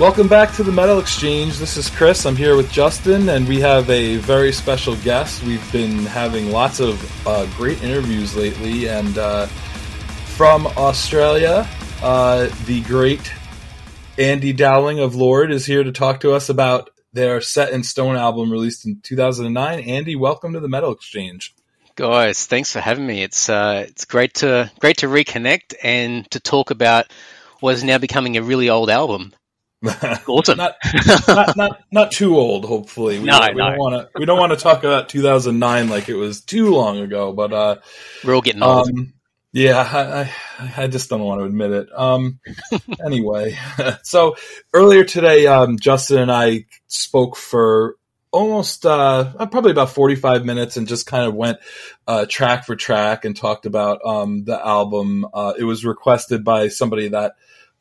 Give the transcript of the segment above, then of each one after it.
Welcome back to the Metal Exchange. This is Chris. I'm here with Justin, and we have a very special guest. We've been having lots of uh, great interviews lately, and uh, from Australia, uh, the great Andy Dowling of Lord is here to talk to us about their Set in Stone album released in 2009. Andy, welcome to the Metal Exchange. Guys, thanks for having me. It's uh, it's great to great to reconnect and to talk about what is now becoming a really old album. Awesome. not, not, not not too old. Hopefully, we, No, we no. don't want to we don't want to talk about 2009 like it was too long ago. But uh, We're all getting old. um, yeah, I, I I just don't want to admit it. Um, anyway, so earlier today, um, Justin and I spoke for almost uh, probably about 45 minutes and just kind of went uh, track for track and talked about um, the album. Uh, it was requested by somebody that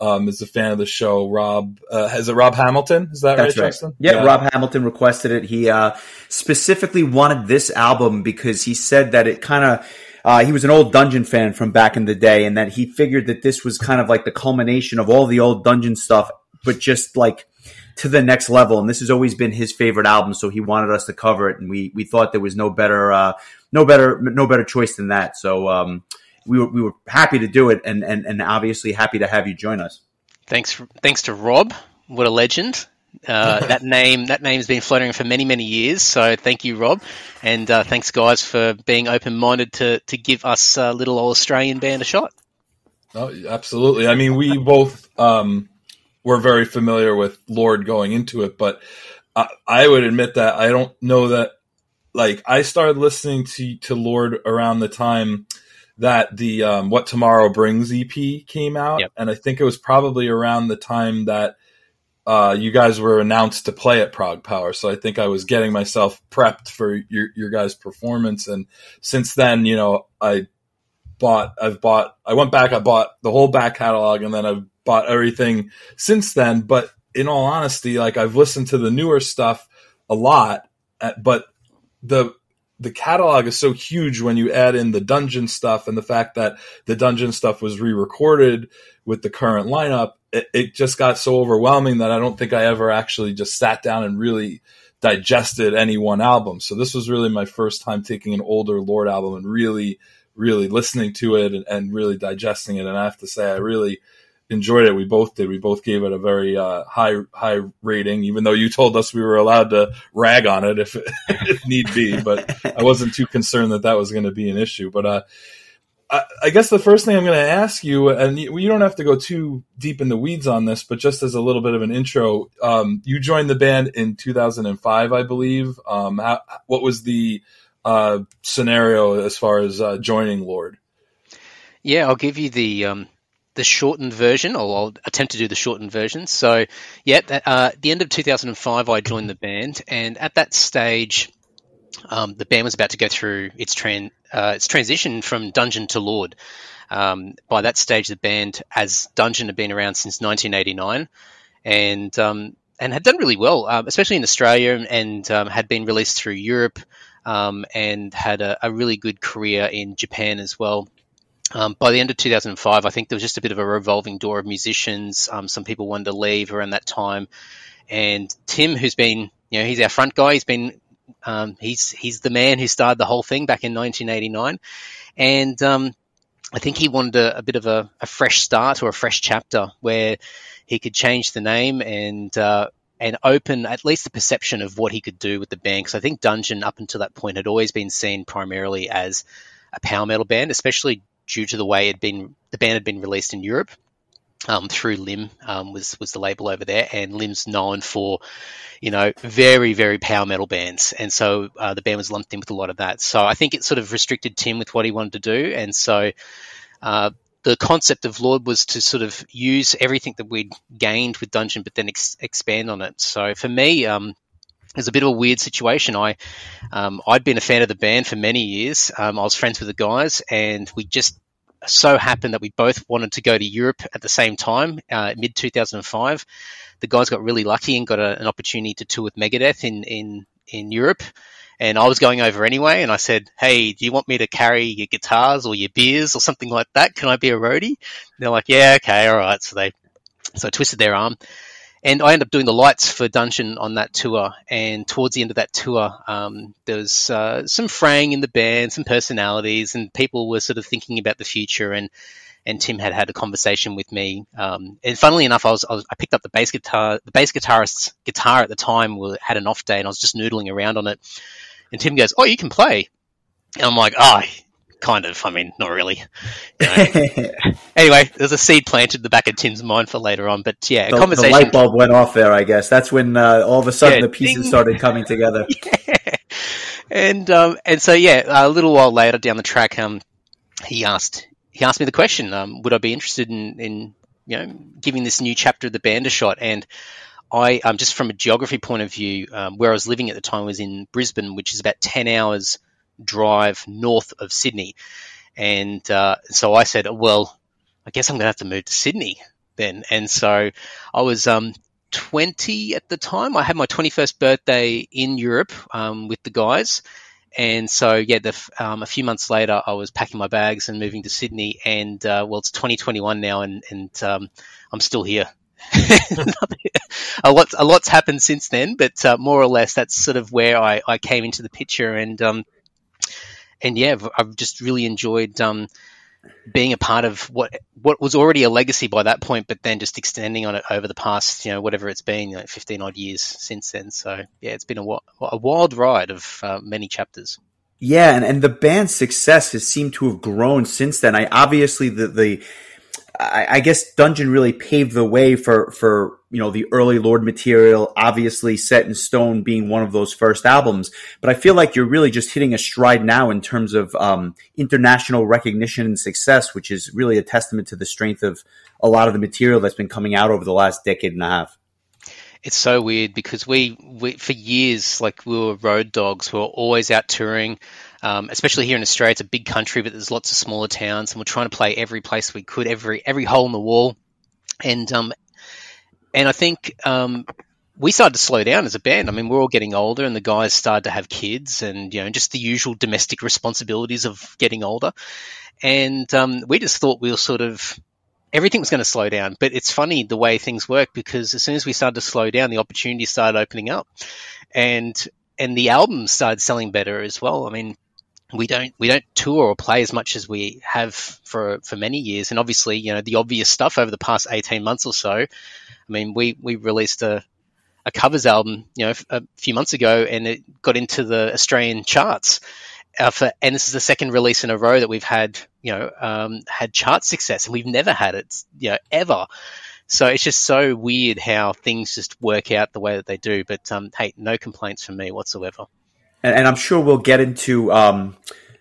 um, is a fan of the show. Rob, uh, is it Rob Hamilton? Is that That's right, right. Justin? Yeah, Rob Hamilton requested it. He uh, specifically wanted this album because he said that it kind of. Uh, he was an old Dungeon fan from back in the day, and that he figured that this was kind of like the culmination of all the old Dungeon stuff, but just like to the next level. And this has always been his favorite album, so he wanted us to cover it, and we we thought there was no better uh, no better no better choice than that. So um, we were we were happy to do it, and and and obviously happy to have you join us. Thanks, thanks to Rob. What a legend. Uh, that name, that name's been floating for many, many years. So thank you, Rob, and uh, thanks, guys, for being open-minded to to give us a little old Australian band a shot. Oh, absolutely. I mean, we both um, were very familiar with Lord going into it, but I, I would admit that I don't know that. Like, I started listening to to Lord around the time that the um, "What Tomorrow Brings" EP came out, Yep. and I think it was probably around the time that uh, you guys were announced to play at ProgPower. So I think I was getting myself prepped for your your guys' performance, and since then, you know, I bought I've bought I went back I bought the whole back catalog and then I've bought everything since then but in all honesty like I've listened to the newer stuff a lot uh, but the the catalog is so huge when you add in the dungeon stuff and the fact that the dungeon stuff was re-recorded with the current lineup it, it just got so overwhelming that I don't think I ever actually just sat down and really digested any one album so this was really my first time taking an older lord album and really really listening to it and, and really digesting it. And I have to say, I really enjoyed it. We both did. We both gave it a very uh, high high rating, even though you told us we were allowed to rag on it if if need be. But I wasn't too concerned that that was going to be an issue. But uh, I, I guess the first thing I'm going to ask you, and you, you don't have to go too deep in the weeds on this, but just as a little bit of an intro, um, you joined the band in 2005, I believe. Um, how, what was the uh, scenario as far as uh, joining Lord? Yeah, I'll give you the um, the shortened version, or I'll attempt to do the shortened version. So, yeah, uh, the end of 2005, I joined the band, and at that stage, um, the band was about to go through its tran- uh, its transition from Dungeon to Lord. Um, by that stage, the band, as Dungeon, had been around since 1989, and um, and had done really well, um, especially in Australia, and um, had been released through Europe, um, and had a, a really good career in Japan as well. Um, by the end of 2005, I think there was just a bit of a revolving door of musicians. Um, some people wanted to leave around that time, and Tim, who's been, you know, he's our front guy. He's been, um, he's he's the man who started the whole thing back in 1989, and um, I think he wanted a, a bit of a, a fresh start or a fresh chapter where he could change the name and uh, and open at least the perception of what he could do with the band. Because I think Dungeon up until that point had always been seen primarily as a power metal band, especially due to the way it been the band had been released in Europe um, through Limb um, was was the label over there, and Limb's known for you know very very power metal bands, and so uh, the band was lumped in with a lot of that. So I think it sort of restricted Tim with what he wanted to do, and so. Uh, the concept of Lord was to sort of use everything that we'd gained with Dungeon, but then ex- expand on it. So for me, um, it was a bit of a weird situation. I um, I'd been a fan of the band for many years. Um, I was friends with the guys, and we just so happened that we both wanted to go to Europe at the same time, uh, mid 2005. The guys got really lucky and got a, an opportunity to tour with Megadeth in in in Europe. And I was going over anyway, and I said, "Hey, do you want me to carry your guitars or your beers or something like that? Can I be a roadie?" And they're like, "Yeah, okay, all right." So they, so I twisted their arm, and I ended up doing the lights for Dungeon on that tour. And towards the end of that tour, um, there was uh, some fraying in the band, some personalities, and people were sort of thinking about the future. And and Tim had had a conversation with me. Um, and funnily enough, I was, I was, I picked up the bass guitar. The bass guitarist's guitar at the time had an off day, and I was just noodling around on it. And Tim goes, "Oh, you can play." And I'm like, "Oh, kind of. I mean, not really. You know. anyway, there's a seed planted in the back of Tim's mind for later on. But yeah, the, conversation. The light bulb went off there. I guess that's when uh, all of a sudden yeah, the pieces ding. started coming together. yeah. And um, and so yeah, a little while later down the track, um, he asked he asked me the question, um, would I be interested in in you know giving this new chapter of the band a shot? And I, um, just from a geography point of view, um, where I was living at the time was in Brisbane, which is about 10 hours drive north of Sydney. And uh, so I said, well, I guess I'm going to have to move to Sydney then. And so I was um, 20 at the time. I had my 21st birthday in Europe um, with the guys. And so, yeah, the, um, a few months later, I was packing my bags and moving to Sydney. And uh, well, it's 2021 now, and, and um, I'm still here. a lot, a lot's happened since then, but uh, more or less, that's sort of where I, I came into the picture. And um, and yeah, I've just really enjoyed um, being a part of what what was already a legacy by that point, but then just extending on it over the past, you know, whatever it's been, like fifteen odd years since then. So yeah, it's been a, a wild ride of uh, many chapters. Yeah, and, and the band's success has seemed to have grown since then. I obviously the the I, I guess Dungeon really paved the way for for you know the early Lord material. Obviously, Set in Stone being one of those first albums, but I feel like you're really just hitting a stride now in terms of um, international recognition and success, which is really a testament to the strength of a lot of the material that's been coming out over the last decade and a half. It's so weird because we, we, for years like we were road dogs. We were always out touring um, especially here in Australia, it's a big country, but there's lots of smaller towns, and we're trying to play every place we could, every every hole in the wall, and um, and I think um, we started to slow down as a band. I mean, we're all getting older, and the guys started to have kids, and you know, just the usual domestic responsibilities of getting older, and um, we just thought we were sort of everything was going to slow down. But it's funny the way things work because as soon as we started to slow down, the opportunities started opening up, and and the album started selling better as well. I mean, we don't we don't tour or play as much as we have for for many years. And obviously, you know, the obvious stuff over the past eighteen months or so. I mean, we we released a a covers album, you know, a few months ago, and it got into the Australian charts. Uh, for, and this is the second release in a row that we've had, you know, um, had chart success, and we've never had it, you know, ever. So it's just so weird how things just work out the way that they do. But um, hey, no complaints from me whatsoever and, and I'm sure we'll get into um,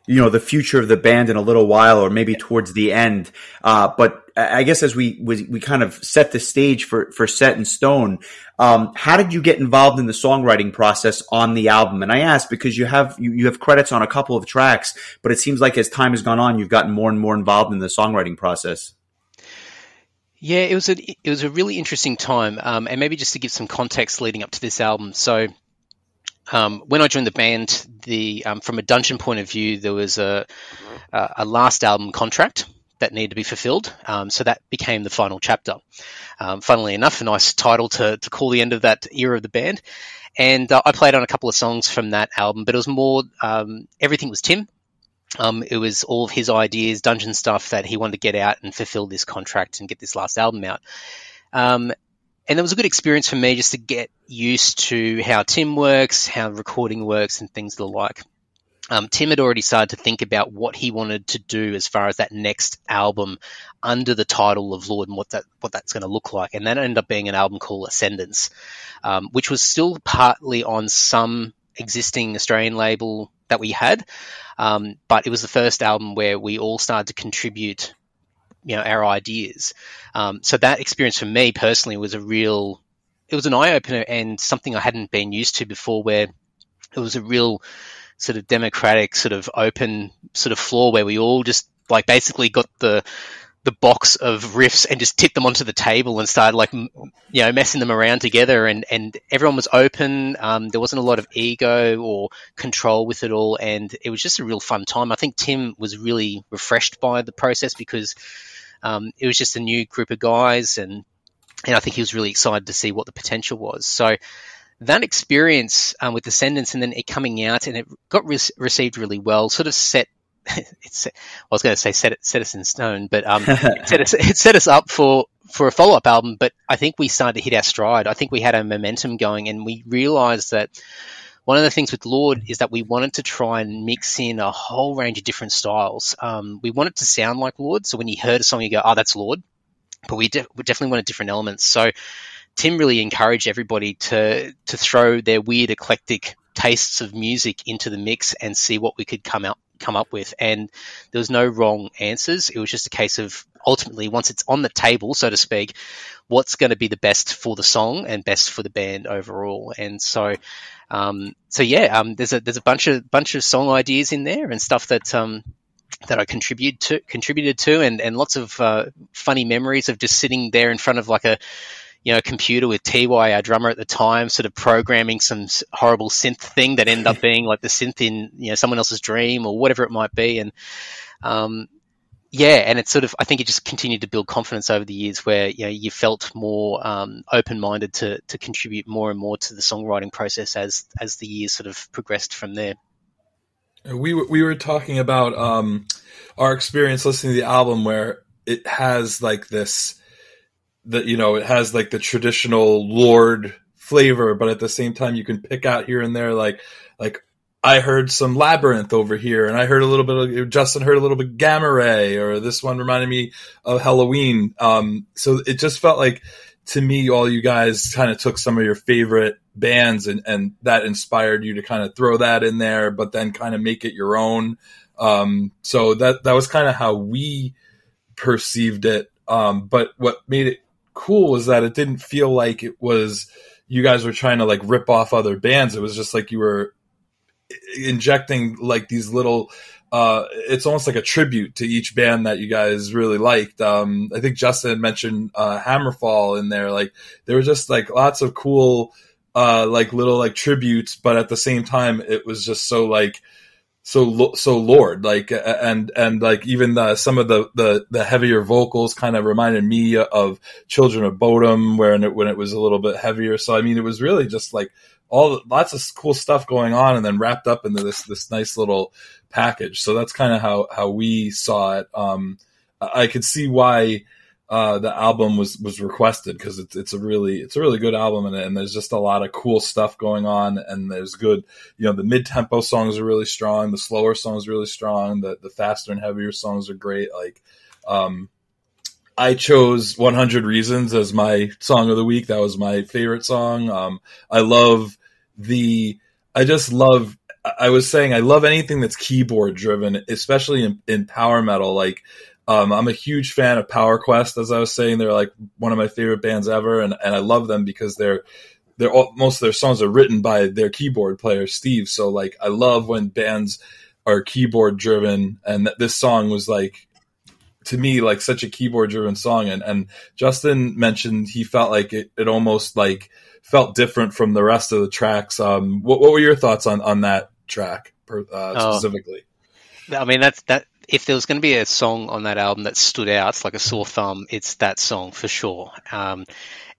you know the future of the band in a little while, or maybe towards the end. Uh, but I guess as we, we, we kind of set the stage for for Set in Stone, um, how did you get involved in the songwriting process on the album? And I ask because you have you, you have credits on a couple of tracks, but it seems like as time has gone on, you've gotten more and more involved in the songwriting process. Yeah, it was a it was a really interesting time, um, and maybe just to give some context leading up to this album. So um, when I joined the band, the um, from a dungeon point of view, there was a, a last album contract that needed to be fulfilled. Um, so that became the final chapter. Um, funnily enough, a nice title to, to call the end of that era of the band. And uh, I played on a couple of songs from that album, but it was more um, everything was Tim. Um, it was all of his ideas, dungeon stuff that he wanted to get out and fulfill this contract and get this last album out. Um, and it was a good experience for me just to get used to how Tim works, how recording works, and things the like. Um, Tim had already started to think about what he wanted to do as far as that next album under the title of Lord and what that what that's going to look like, and that ended up being an album called Ascendence, um, which was still partly on some existing Australian label that we had, um, but it was the first album where we all started to contribute you know our ideas. Um, so that experience for me personally was a real, it was an eye opener and something I hadn't been used to before, where it was a real sort of democratic, sort of open sort of floor where we all just like basically got the the box of riffs and just tipped them onto the table and started like you know messing them around together and and everyone was open um, there wasn't a lot of ego or control with it all and it was just a real fun time i think tim was really refreshed by the process because um, it was just a new group of guys, and and I think he was really excited to see what the potential was. So that experience um, with Ascendence and then it coming out and it got re- received really well, sort of set. It's, I was going to say set it, set us in stone, but um, it, set us, it set us up for for a follow up album. But I think we started to hit our stride. I think we had a momentum going, and we realized that one of the things with Lord is that we wanted to try and mix in a whole range of different styles. Um, we wanted to sound like Lord, so when you heard a song, you go, "Oh, that's Lord," but we, de- we definitely wanted different elements. So Tim really encouraged everybody to to throw their weird eclectic tastes of music into the mix and see what we could come out come up with. And there was no wrong answers. It was just a case of ultimately once it's on the table, so to speak, what's going to be the best for the song and best for the band overall. And so, um, so yeah, um, there's a there's a bunch of bunch of song ideas in there and stuff that um, that I contributed to contributed to, and and lots of uh, funny memories of just sitting there in front of like a you know, computer with TY, our drummer at the time, sort of programming some horrible synth thing that ended up being like the synth in, you know, someone else's dream or whatever it might be. And, um, yeah, and it's sort of, I think it just continued to build confidence over the years where, you know, you felt more, um, open-minded to, to contribute more and more to the songwriting process as, as the years sort of progressed from there. We, we were talking about, um, our experience listening to the album where it has like this, that you know it has like the traditional lord flavor but at the same time you can pick out here and there like like I heard some labyrinth over here, and I heard a little bit of Justin heard a little bit gamma ray, or this one reminded me of Helloween. Um, so it just felt like to me, all you guys kind of took some of your favorite bands, and and that inspired you to kind of throw that in there, but then kind of make it your own. Um, so that that was kind of how we perceived it. Um, but what made it cool was that it didn't feel like it was you guys were trying to like rip off other bands. It was just like you were injecting like these little uh, it's almost like a tribute to each band that you guys really liked. Um, I think Justin mentioned uh, Hammerfall in there. Like there were just like lots of cool, uh, like little like tributes, but at the same time, it was just so like so so Lord like and and like even the, some of the, the the heavier vocals kind of reminded me of Children of Bodom when it when it was a little bit heavier. So I mean, it was really just like all lots of cool stuff going on, and then wrapped up into this this nice little package. So that's kind of how how we saw it. Um, I could see why uh, the album was was requested because it's it's a really it's a really good album and, and there's just a lot of cool stuff going on and there's good you know the mid tempo songs are really strong the slower songs really strong the the faster and heavier songs are great like um, I chose 100 Reasons as my song of the week. That was my favorite song. Um, I love the, I just love, I was saying, I love anything that's keyboard driven, especially in, in power metal. Like, um, I'm a huge fan of Power Quest, as I was saying. They're like one of my favorite bands ever, and, and I love them because they're they're all, most of their songs are written by their keyboard player Steve. So like I love when bands are keyboard driven, and that this song was like to me like such a keyboard driven song. And and Justin mentioned he felt like it, it almost like felt different from the rest of the tracks. Um, what, what were your thoughts on on that track per, uh, oh. specifically? I mean that's that if there was going to be a song on that album that stood out like a sore thumb, it's that song for sure. Um,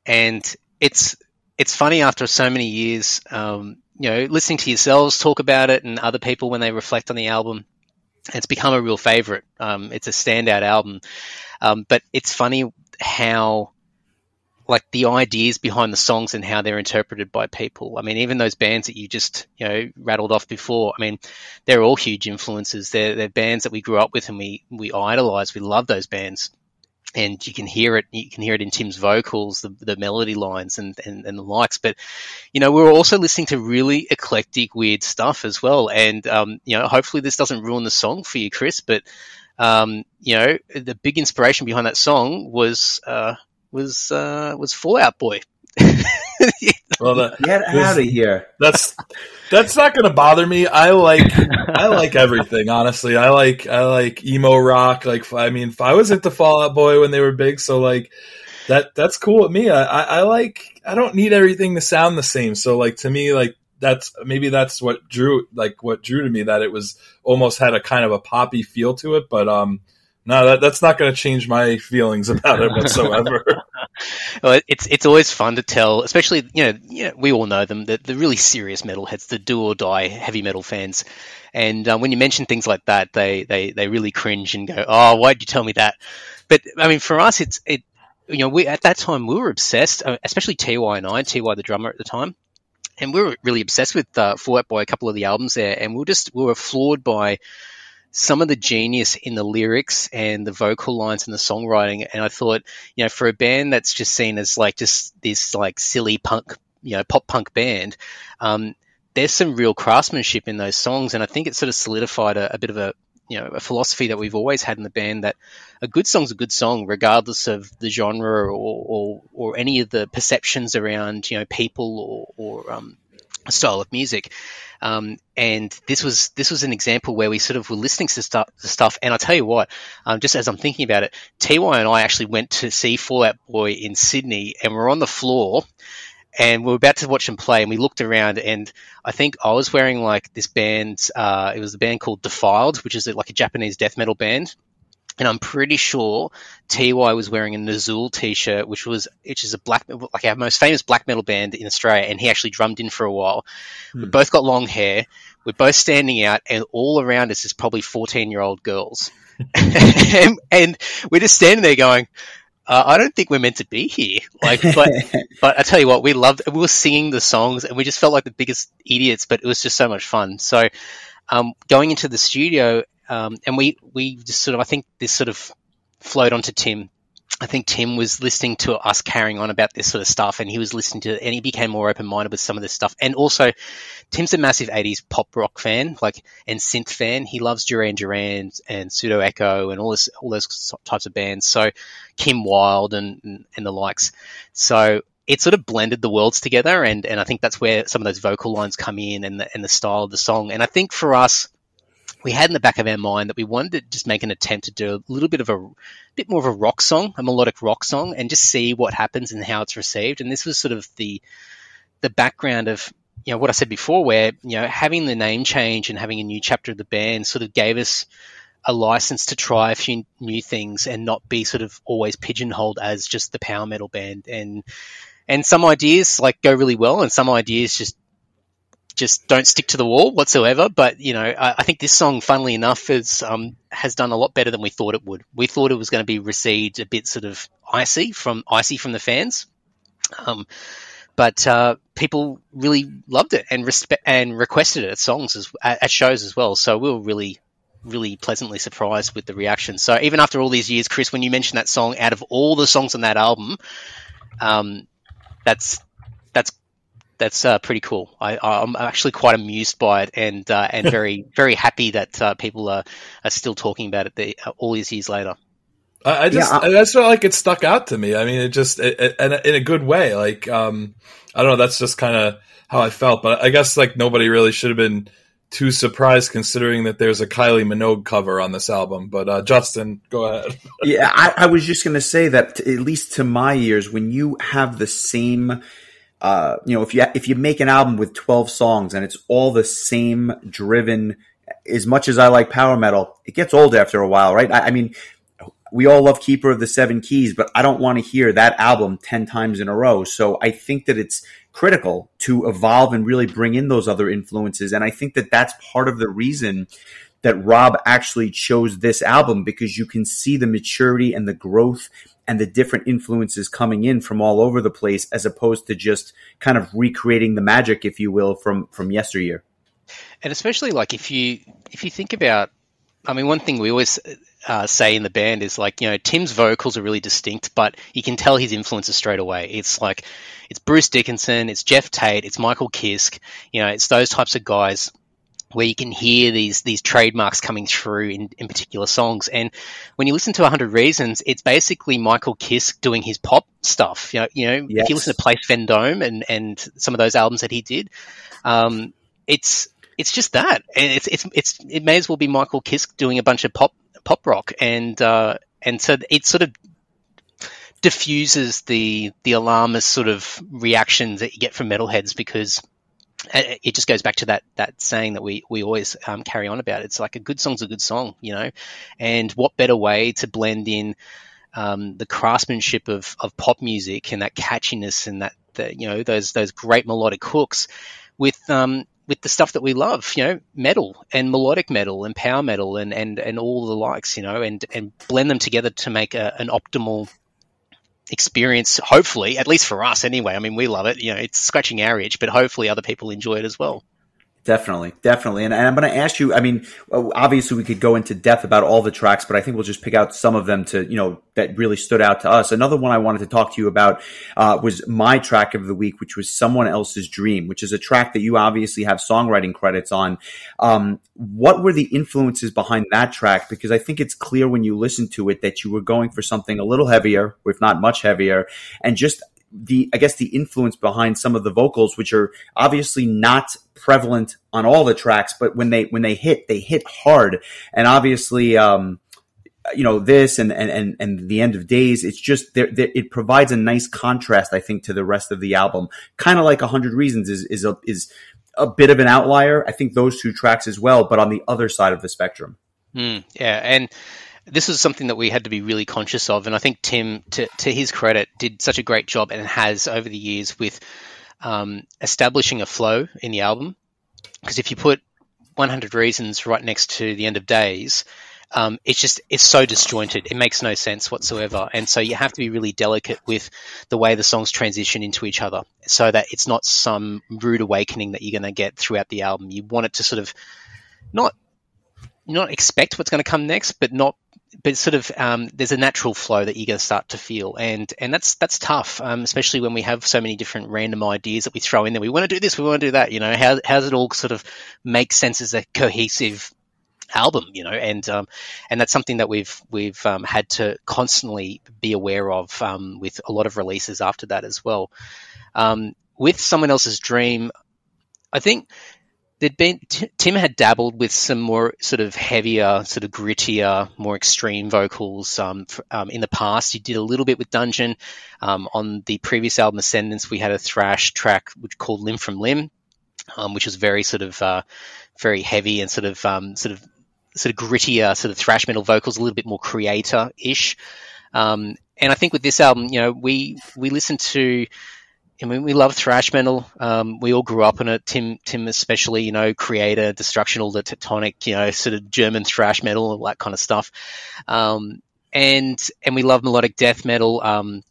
and it's it's funny after so many years, um, you know, listening to yourselves talk about it and other people when they reflect on the album. It's become a real favorite. Um, it's a standout album, um, but it's funny how like the ideas behind the songs and how they're interpreted by people. I mean, even those bands that you just you know rattled off before. I mean, they're all huge influences. They're, they're bands that we grew up with and we we idolize. We love those bands, and you can hear it. You can hear it in Tim's vocals, the, the melody lines, and, and and the likes. But you know, we're also listening to really eclectic, weird stuff as well. And um, you know, hopefully this doesn't ruin the song for you, Chris. But um, you know, the big inspiration behind that song was. Uh, was uh, was Fall Out Boy. well, that, get out of here. That's that's not going to bother me. I like I like everything. Honestly, I like I like emo rock. Like I mean, I was at the Fall Out Boy when they were big, so like that that's cool with me. I, I, I like I don't need everything to sound the same. So like to me, like that's maybe that's what drew like what drew to me that it was almost had a kind of a poppy feel to it, but um no, that, that's not going to change my feelings about it whatsoever. it's it's always fun to tell, especially you know, you know we all know them, the, the really serious metalheads, the do or die heavy metal fans, and uh, when you mention things like that, they, they they really cringe and go, "Oh, why'd you tell me that?" But I mean, for us, it's it. You know, we at that time we were obsessed, uh, especially Ty and I, Ty the drummer at the time, and we were really obsessed with uh, Fall Out Boy, a couple of the albums there, and we were just we were floored by some of the genius in the lyrics and the vocal lines and the songwriting. And I thought, you know, for a band that's just seen as like just this like silly punk, you know, pop punk band, um, there's some real craftsmanship in those songs. And I think it sort of solidified a, a bit of a, you know, a philosophy that we've always had in the band that a good song's a good song, regardless of the genre or, or, or any of the perceptions around, you know, people or, or um, style of music. Um, and this was this was an example where we sort of were listening to stuff, stuff and I'll tell you what, um, just as I'm thinking about it, Ty and I actually went to see Fall Out Boy in Sydney, and we're on the floor, and we are about to watch them play, and we looked around, and I think I was wearing like this band, uh, it was a band called Defiled, which is like a Japanese death metal band, and I'm pretty sure Ty was wearing a Nazxul t-shirt, which was which is a black like our most famous black metal band in Australia, and he actually drummed in for a while. Hmm. We both got long hair. We're both standing out, and all around us is probably 14 year old girls, and, and, we're just standing there going. Uh, I don't think we're meant to be here. Like, but, but I tell you what, we loved. We were singing the songs, and we just felt like the biggest idiots. But it was just so much fun. So, um, going into the studio um, and we, we just sort of, I think this sort of flowed onto Tim. I think Tim was listening to us carrying on about this sort of stuff and he was listening to, and he became more open minded with some of this stuff. And also, Tim's a massive 80s pop rock fan, like, and synth fan. He loves Duran Duran and Pseudo Echo and all this, all those types of bands. So, Kim Wilde and, and, and the likes. So, it sort of blended the worlds together and, and I think that's where some of those vocal lines come in and the, and the style of the song. And I think for us, we had in the back of our mind that we wanted to just make an attempt to do a little bit of a, bit more of a rock song, a melodic rock song, and just see what happens and how it's received. And this was sort of the the background of you know what I said before, where you know having the name change and having a new chapter of the band sort of gave us a license to try a few new things and not be sort of always pigeonholed as just the power metal band and and some ideas like go really well and some ideas just just don't stick to the wall whatsoever. But you know, I, I think this song, funnily enough, um, has done a lot better than we thought it would. We thought it was going to be received a bit sort of icy from icy from the fans. Um, but uh, people really loved it and respect and requested it at songs as, at shows as well. So we were really, really pleasantly surprised with the reaction. So even after all these years, Chris, when you mentioned that song, out of all the songs on that album, um, that's that's uh, pretty cool. I, am actually quite amused by it, and uh, and very very happy that uh, people are, are still talking about it the, uh, all these years later. I, I just yeah, I, just felt like it stuck out to me. I mean, it just it, it, in, a, in a good way. Like um, I don't know. That's just kind of how I felt. But I guess like nobody really should have been too surprised considering that there's a Kylie Minogue cover on this album. But uh, Justin, go ahead. yeah, I, I was just going to say that at least to my ears, when you have the same uh, you know, if you if you make an album with twelve songs and it's all the same driven, as much as I like power metal, it gets old after a while, right? I, I mean, we all love Keeper of the Seven Keys, but I don't want to hear that album ten times in a row. So I think that it's critical to evolve and really bring in those other influences, and I think that that's part of the reason that Rob actually chose this album because you can see the maturity and the growth and the different influences coming in from all over the place as opposed to just kind of recreating the magic if you will from from yesteryear. And especially like if you if you think about i mean one thing we always uh, say in the band is like you know tim's vocals are really distinct but you can tell his influences straight away. It's like it's bruce dickinson it's geoff tate it's michael kiske you know it's those types of guys where you can hear these these trademarks coming through in, in particular songs. And when you listen to 100 Reasons, it's basically Michael Kiske doing his pop stuff. You know, you know yes. if you listen to Place Vendome and, and some of those albums that he did, um, it's it's just that. And it's, it's, it's, it may as well be Michael Kiske doing a bunch of pop pop rock. And, uh, and so it sort of diffuses the, the alarmist sort of reactions that you get from metalheads because it just goes back to that that saying that we we always um, carry on about. It's like a good song's a good song, you know. And what better way to blend in um, the craftsmanship of, of pop music and that catchiness and that, the, you know those those great melodic hooks with um, with the stuff that we love, you know, metal and melodic metal and power metal and, and, and all the likes, you know, and, and blend them together to make a, an optimal experience, hopefully, at least for us anyway. I mean, we love it. You know, it's scratching our itch, but hopefully other people enjoy it as well. Definitely, definitely. And, and I'm going to ask you, I mean, obviously we could go into depth about all the tracks, but I think we'll just pick out some of them to, you know, that really stood out to us. Another one I wanted to talk to you about uh, was my track of the week, which was Someone Else's Dream, which is a track that you obviously have songwriting credits on. Um, what were the influences behind that track? Because I think it's clear when you listen to it that you were going for something a little heavier, if not much heavier, and just the I guess the influence behind some of the vocals, which are obviously not prevalent on all the tracks, but when they when they hit, they hit hard. And obviously, um, you know this and and and the end of days. It's just there, it provides a nice contrast, I think, to the rest of the album. Kind of like a hundred reasons is is a is a bit of an outlier. I think those two tracks as well, but on the other side of the spectrum. Mm, yeah, and this was something that we had to be really conscious of. And I think Tim, to, to his credit, did such a great job and has over the years with um, establishing a flow in the album. Because if you put 100 Reasons right next to the end of Days, um, it's just it's so disjointed. It makes no sense whatsoever, and so you have to be really delicate with the way the songs transition into each other, so that it's not some rude awakening that you're going to get throughout the album. You want it to sort of not not expect what's going to come next, but not but sort of um, there's a natural flow that you're going to start to feel, and and that's that's tough, um, especially when we have so many different random ideas that we throw in there. We want to do this, we want to do that. You know, how how does it all sort of make sense as a cohesive album? You know, and um, and that's something that we've we've um, had to constantly be aware of um, with a lot of releases after that as well. Um, with someone else's dream, I think there'd been Tim had dabbled with some more sort of heavier, sort of grittier, more extreme vocals um, for, um, in the past. He did a little bit with Dungeon. Um, on the previous album, Ascendence, we had a thrash track which called Limb from Limb, um, which was very sort of uh, very heavy and sort of um, sort of sort of grittier, sort of thrash metal vocals, a little bit more Kreator ish. Um, and I think with this album, you know, we we listened to I mean, we love thrash metal. Um, we all grew up in it. Tim, Tim especially, you know, Kreator, Destructional, the Teutonic, you know, sort of German thrash metal, all that kind of stuff. Um, and and we love melodic death metal. Um,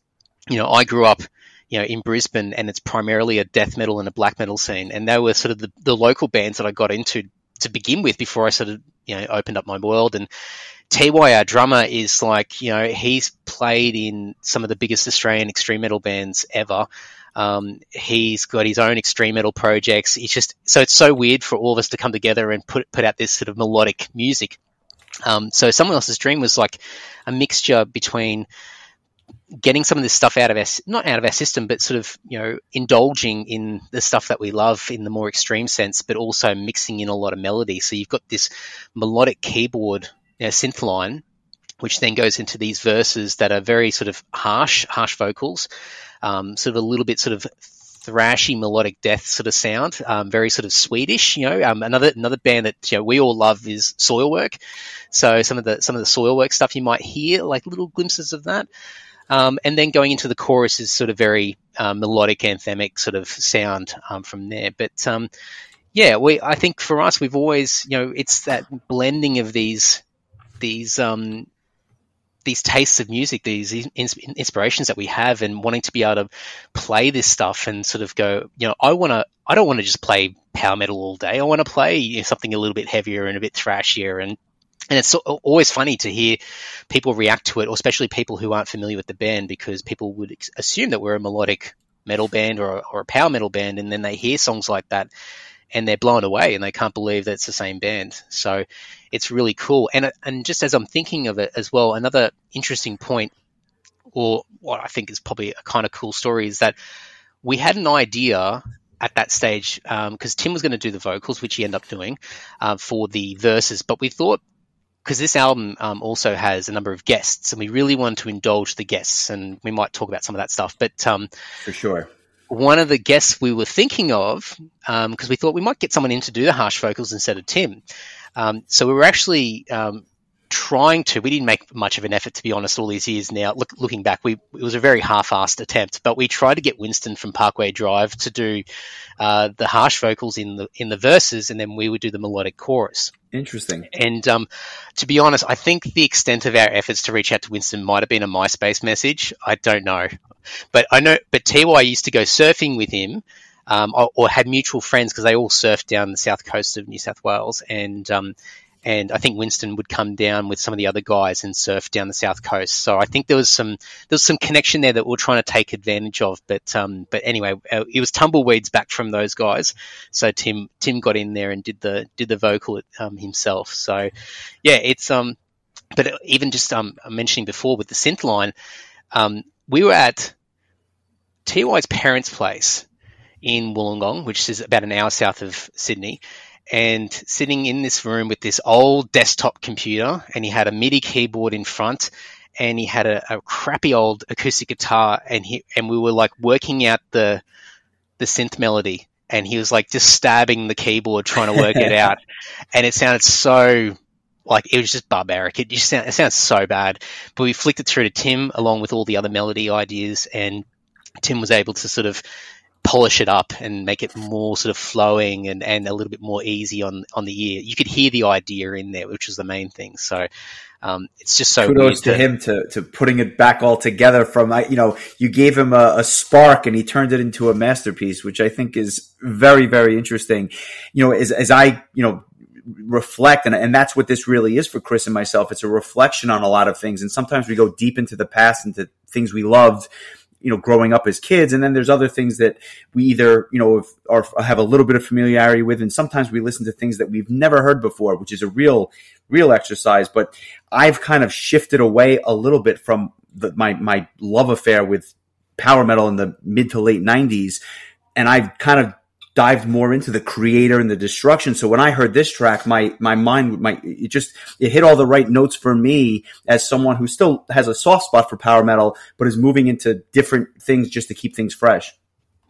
you know, I grew up, you know, in Brisbane, and it's primarily a death metal and a black metal scene, and they were sort of the, the local bands that I got into to begin with before I sort of you know opened up my world and. TY, our drummer, is like, you know, he's played in some of the biggest Australian extreme metal bands ever. Um, he's got his own extreme metal projects. It's just so it's so weird for all of us to come together and put put out this sort of melodic music. Um, so someone else's dream was like a mixture between getting some of this stuff out of us not out of our system, but sort of you know indulging in the stuff that we love in the more extreme sense, but also mixing in a lot of melody. So you've got this melodic keyboard you know, synth line, which then goes into these verses that are very sort of harsh, harsh vocals, um, sort of a little bit sort of thrashy melodic death sort of sound, um, very sort of Swedish. You know, um, another another band that you know we all love is Soilwork. So some of the some of the Soilwork stuff you might hear like little glimpses of that. Um, and then going into the chorus is sort of very uh, melodic, anthemic sort of sound um, from there. But um, yeah, we I think for us we've always you know it's that blending of these these um, these tastes of music, these inspirations that we have, and wanting to be able to play this stuff and sort of go, you know, I want to, I don't want to just play power metal all day. I want to play you know, something a little bit heavier and a bit thrashier, and and it's always funny to hear people react to it, or especially people who aren't familiar with the band, because people would assume that we're a melodic metal band or, or a power metal band, and then they hear songs like that and they're blown away and they can't believe that it's the same band. So it's really cool. And and just as I'm thinking of it as well, another interesting point, or what I think is probably a kind of cool story, is that we had an idea at that stage because um, Tim was going to do the vocals, which he ended up doing uh, for the verses, but we thought because this album um, also has a number of guests, and we really wanted to indulge the guests, and we might talk about some of that stuff. But um, for sure, one of the guests we were thinking of, because um, we thought we might get someone in to do the harsh vocals instead of Tim. Um, so we were actually um, trying to. We didn't make much of an effort, to be honest, all these years now. Look, looking back, we it was a very half-assed attempt, but we tried to get Winston from Parkway Drive to do uh, the harsh vocals in the in the verses, and then we would do the melodic chorus. Interesting. And um, to be honest, I think the extent of our efforts to reach out to Winston might have been a MySpace message. I don't know, but I know. But Ty used to go surfing with him. Um, or, or, had mutual friends because they all surfed down the south coast of New South Wales, and um, and I think Winston would come down with some of the other guys and surf down the south coast. So I think there was some there was some connection there that we are trying to take advantage of. But um, but anyway, uh, it was tumbleweeds back from those guys. So Tim Tim got in there and did the did the vocal um, himself. So yeah, it's um, but even just um mentioning before with the synth line, um, we were at Ty's parents' place in Wollongong, which is about an hour south of Sydney and sitting in this room with this old desktop computer, and he had a MIDI keyboard in front, and he had a, a crappy old acoustic guitar, and he and we were like working out the the synth melody, and he was like just stabbing the keyboard trying to work it out, and it sounded so like it was just barbaric. It just sound, it sounds so bad. But we flicked it through to Tim along with all the other melody ideas, and Tim was able to sort of polish it up and make it more sort of flowing and, and a little bit more easy on on the ear. You could hear the idea in there, which was the main thing. So um, it's just so kudos to, to, him to to putting it back all together. From you know, you gave him a, a, spark and he turned it into a masterpiece, which I think is very very interesting. You know, as as I you know reflect and, and that's what this really is for chris and myself it's a reflection on a lot of things and sometimes we go deep into the past into things we loved you know, growing up as kids. And then there's other things that we either, you know, are, have a little bit of familiarity with. And sometimes we listen to things that we've never heard before, which is a real, real exercise. But I've kind of shifted away a little bit from the, my, my love affair with power metal in the mid to late nineties. And I've kind of dived more into the Kreator and the destruction. So when I heard this track, my my mind, my it just it hit all the right notes for me as someone who still has a soft spot for power metal, but is moving into different things just to keep things fresh.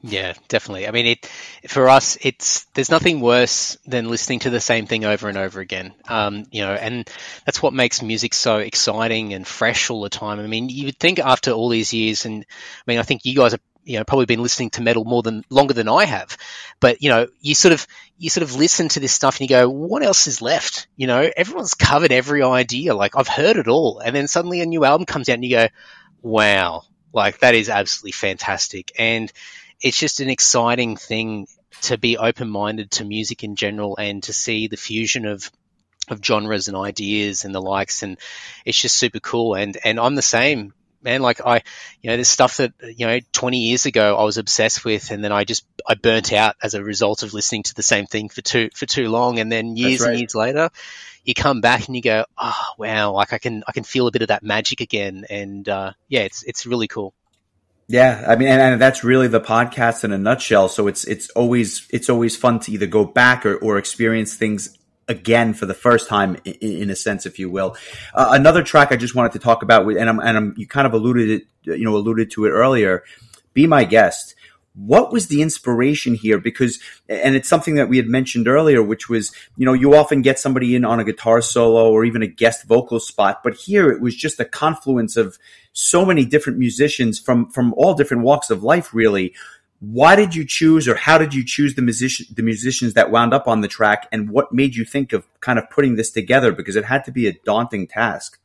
Yeah, definitely. I mean, it for us, it's there's nothing worse than listening to the same thing over and over again. Um, you know, and that's what makes music so exciting and fresh all the time. I mean, you would think after all these years, and I mean, I think you guys are you know probably been listening to metal more than longer than I have, but you know you sort of you sort of listen to this stuff and you go, what else is left? You know, everyone's covered every idea. Like I've heard it all, and then suddenly a new album comes out and you go, wow, like that is absolutely fantastic, and it's just an exciting thing to be open minded to music in general and to see the fusion of of genres and ideas and the likes. And it's just super cool. And and I'm the same man. Like I, you know, there's stuff that you know 20 years ago I was obsessed with, and then I just I burnt out as a result of listening to the same thing for too for too long, and then years right. and years later, you come back and you go, oh wow, like I can I can feel a bit of that magic again, and uh, yeah, it's it's really cool. Yeah, I mean, and, and, that's really the podcast in a nutshell. So it's it's always it's always fun to either go back or, or experience things again for the first time in, a sense, if you will. Uh, another track I just wanted to talk about, and I'm, and I'm, you kind of alluded it, you know, alluded to it earlier. Be my guest. What was the inspiration here? Because, and it's something that we had mentioned earlier, which was, you know, you often get somebody in on a guitar solo or even a guest vocal spot, but here it was just a confluence of so many different musicians from, from all different walks of life, really why did you choose or how did you choose the musician the musicians that wound up on the track and what made you think of kind of putting this together? Because it had to be a daunting task.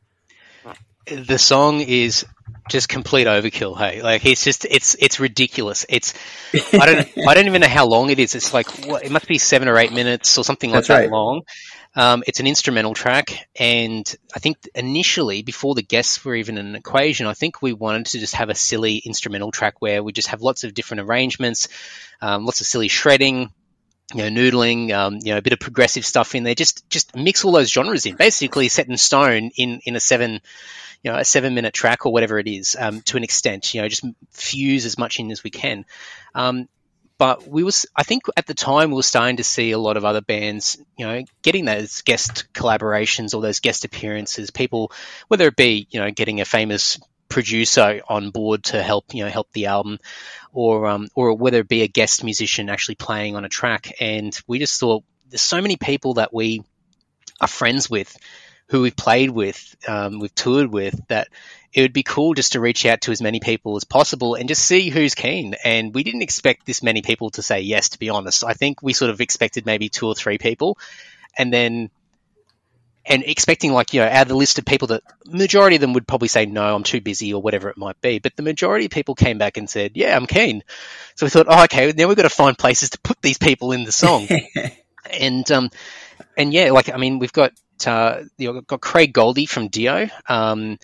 The song is just complete overkill hey? Like it's just it's it's ridiculous. It's i don't i don't even know how long it is. It's like what, it must be seven or eight minutes or something like That's that right. long um, it's an instrumental track, and I think initially, before the guests were even an equation, I think we wanted to just have a silly instrumental track where we just have lots of different arrangements, um, lots of silly shredding, you know, noodling, um, you know, a bit of progressive stuff in there. Just just mix all those genres in, basically set in stone in in a seven, you know, a seven minute track or whatever it is, um, to an extent. You know, just fuse as much in as we can. Um, but we was I think at the time we were starting to see a lot of other bands, you know, getting those guest collaborations or those guest appearances. People, whether it be you know getting a famous producer on board to help you know help the album, or um, or whether it be a guest musician actually playing on a track. And we just thought there's so many people that we are friends with who we've played with, um, we've toured with, that it would be cool just to reach out to as many people as possible and just see who's keen. And we didn't expect this many people to say yes, to be honest. I think we sort of expected maybe two or three people. And then and expecting like you know out of the list of people that majority of them would probably say no i'm too busy or whatever it might be but the majority of people came back and said yeah i'm keen so we thought oh okay now we've got to find places to put these people in the song and um and yeah like i mean we've got uh you know, got craig goldie from dio um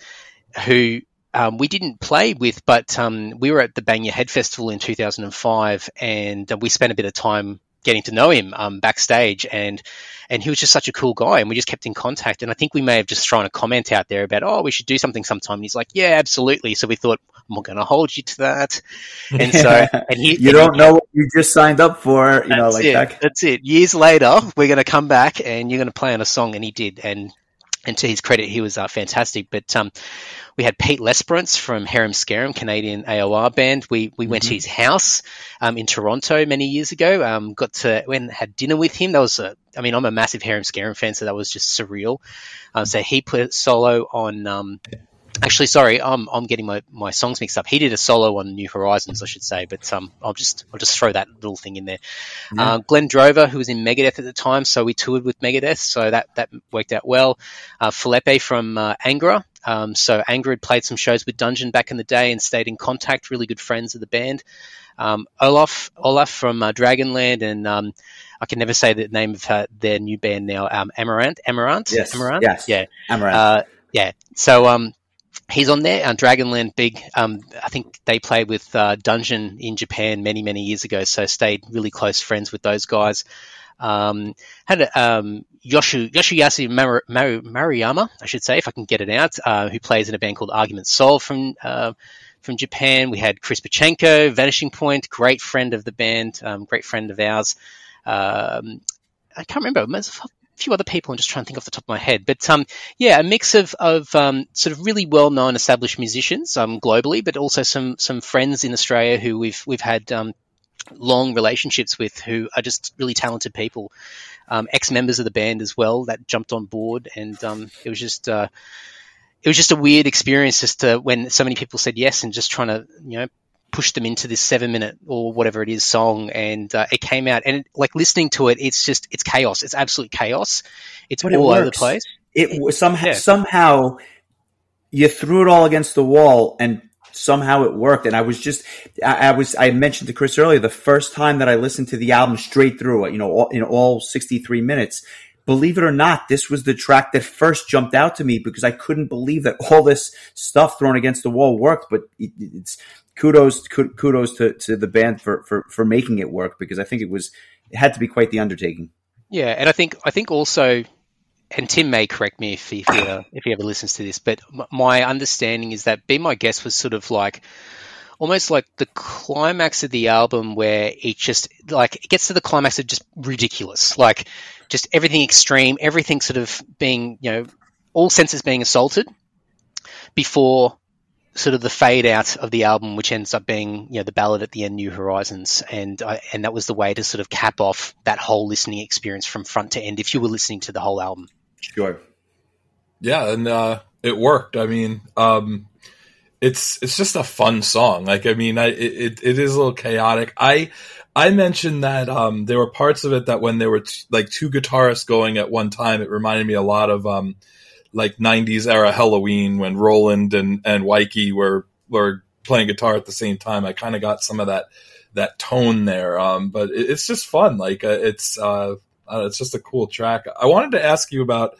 who um, we didn't play with, but um, we were at the Bang Your Head Festival in 2005, and uh, we spent a bit of time getting to know him um, backstage, and and he was just such a cool guy, and we just kept in contact. And I think we may have just thrown a comment out there about, oh, we should do something sometime. And he's like, yeah, absolutely. So we thought, I'm not going to hold you to that. And so, and he, you and don't he, know what you just signed up for, you know, like it, that. That's it. Years later, we're going to come back, and you're going to play on a song, and he did, and and to his credit, he was uh, fantastic. But um, we had Pete Lesperance from Harem Scarum, Canadian AOR band. We we went mm-hmm. to his house um, in Toronto many years ago. Um, got to went and had dinner with him. That was a, I mean, I'm a massive Harem Scarum fan, so that was just surreal. Um, so he put solo on. Actually, sorry, I'm I'm getting my, my songs mixed up. He did a solo on New Horizons, I should say, but um, I'll just I'll just throw that little thing in there. Yeah. Uh, Glenn Drover, who was in Megadeth at the time, so we toured with Megadeth, so that that worked out well. Uh, Felipe from uh, Angra, um, so Angra had played some shows with Dungeon back in the day and stayed in contact. Really good friends of the band. Um, Olaf Olaf from uh, Dragonland and um, I can never say the name of uh, their new band now. Um, Amarant, Amarant, yes, Amarant, yes, yeah, Amarant, uh, yeah. So um, he's on there. Uh, Dragonland, big. Um, I think they played with uh, Dungeon in Japan many, many years ago. So stayed really close friends with those guys. Um, had um, Yoshu, Yoshiyasu Mar- Mar- Maruyama, I should say, if I can get it out, uh, who plays in a band called Argument Soul from uh, from Japan. We had Chris Porcianko, Vanishing Point, great friend of the band, um, great friend of ours. Um, I can't remember few other people. I'm just trying to think off the top of my head, but um, yeah, a mix of of um, sort of really well known, established musicians um, globally, but also some some friends in Australia who we've we've had um, long relationships with, who are just really talented people. Um, Ex members of the band as well that jumped on board, and um, it was just. Uh, it was just a weird experience just to when so many people said yes and just trying to you know push them into this seven minute or whatever it is song and uh, it came out and it, like listening to it it's just it's chaos. It's absolute chaos. It's but all it over the place. It, it somehow yeah. somehow you threw it all against the wall and somehow it worked. And i was just I, I, was i mentioned to chris earlier the first time that i listened to the album straight through it you know all, in all 63 minutes. Believe it or not, this was the track that first jumped out to me because I couldn't believe that all this stuff thrown against the wall worked. But it, it's kudos kudos to, to the band for, for, for making it work because I think it was it had to be quite the undertaking. Yeah, and I think I think also, and Tim may correct me if if he, uh, if he ever listens to this, but my understanding is that "Be My Guest" was sort of like almost like the climax of the album where it just like it gets to the climax of just ridiculous, like just everything extreme, everything sort of being you know all senses being assaulted before sort of the fade out of the album, which ends up being you know the ballad at the end, New Horizons, and uh, and that was the way to sort of cap off that whole listening experience from front to end if you were listening to the whole album. Sure. Yeah, and uh, it worked. I mean, um, it's it's just a fun song. Like, I mean, I, it it is a little chaotic. I I mentioned that um, there were parts of it that when there were t- like two guitarists going at one time, it reminded me a lot of um, like '90s era Helloween when Roland and and Weiki were were playing guitar at the same time. I kind of got some of that that tone there. Um, but it, it's just fun. Like uh, it's uh, uh, it's just a cool track. I wanted to ask you about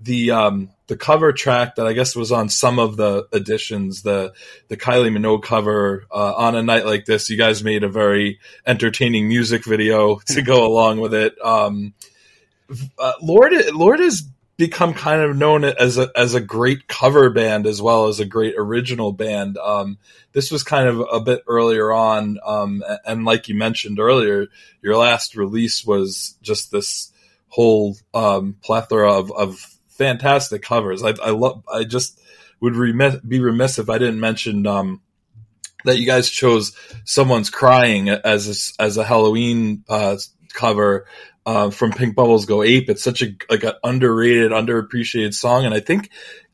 the um, the cover track that I guess was on some of the editions, the the Kylie Minogue cover uh, on a night like this. You guys made a very entertaining music video to go along with it. Um, uh, Lord Lord is become kind of known as a as a great cover band as well as a great original band. Um, this was kind of a bit earlier on, um, and like you mentioned earlier, your last release was just this whole um, plethora of, of fantastic covers. I, I love. I just would be remiss if I didn't mention um, that you guys chose "Someone's Crying" as a, as a Helloween uh, cover uh, from Pink Bubbles Go Ape. It's such a like an underrated, underappreciated song, and I think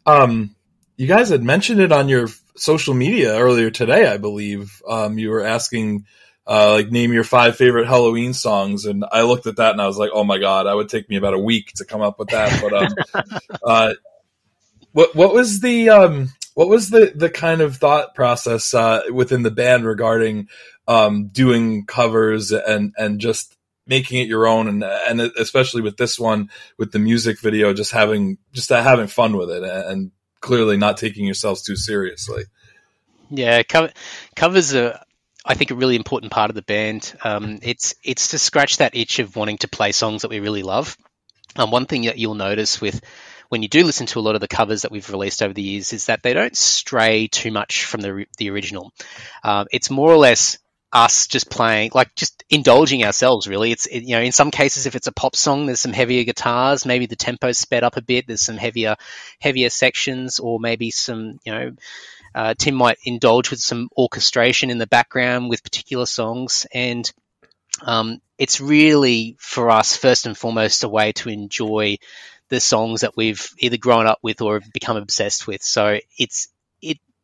um, you guys had mentioned it on your social media earlier today. I believe um, you were asking. Uh, like name your five favorite Helloween songs, and I looked at that and I was like, "Oh my god, that would take me about a week to come up with that." But um, uh, what what was the um, what was the the kind of thought process uh, within the band regarding um, doing covers and and just making it your own. And and especially with this one with the music video just having just having fun with it and clearly not taking yourselves too seriously. Yeah cover, covers are I think a really important part of the band. Um, it's it's to scratch that itch of wanting to play songs that we really love. Um, one thing that you'll notice with when you do listen to a lot of the covers that we've released over the years is that they don't stray too much from the the original. Um, it's more or less us just playing, like just indulging ourselves. Really, it's it, you know in some cases if it's a pop song, there's some heavier guitars, maybe the tempo's sped up a bit. There's some heavier heavier sections, or maybe some you know. Uh, Tim might indulge with some orchestration in the background with particular songs, and um, it's really for us first and foremost a way to enjoy the songs that we've either grown up with or have become obsessed with. So it's it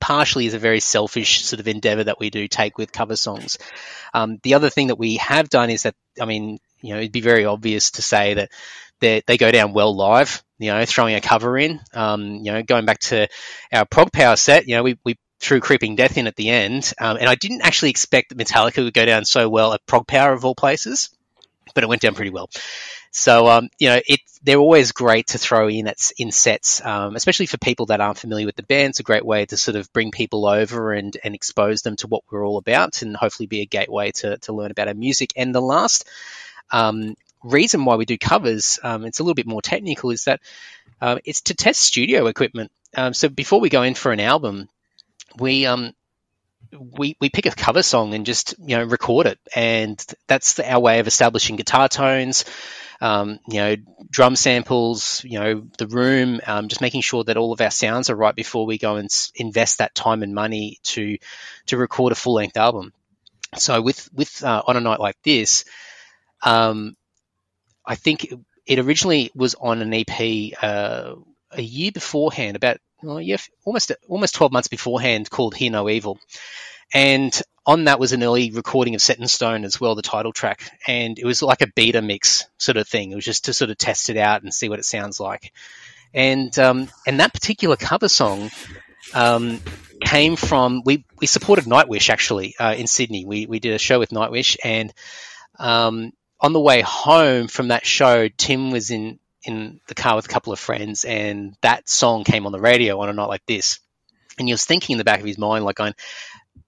partially is a very selfish sort of endeavor that we do take with cover songs. Um, the other thing that we have done is that I mean, you know, it'd be very obvious to say that they go down well live. You know, throwing a cover in. Um, you know, going back to our ProgPower set. You know, we we threw Creeping Death in at the end, um, and I didn't actually expect that Metallica would go down so well at ProgPower of all places, but it went down pretty well. So um, you know, it they're always great to throw in at, in sets, um, especially for people that aren't familiar with the band. It's a great way to sort of bring people over and and expose them to what we're all about, and hopefully be a gateway to to learn about our music. And the last um, reason why we do covers, um, it's a little bit more technical, is that uh, it's to test studio equipment. Um, so before we go in for an album, we um we, we pick a cover song and just you know record it and that's our way of establishing guitar tones um, you know, drum samples, you know, the room, um, just making sure that all of our sounds are right before we go and invest that time and money to to record a full length album. So with with uh, on a night like this, um, I think it originally was on an EP uh, a year beforehand, about well, yeah, almost almost twelve months beforehand, called "Hear No Evil," and on that was an early recording of Set in Stone as well, the title track, and it was like a beta mix sort of thing. It was just to sort of test it out and see what it sounds like. And um, and that particular cover song um, came from we we supported Nightwish actually uh, in Sydney. We we did a show with Nightwish, and um, on the way home from that show, Tim was in in the car with a couple of friends, and that song came on the radio on a night like this. And he was thinking in the back of his mind, like going,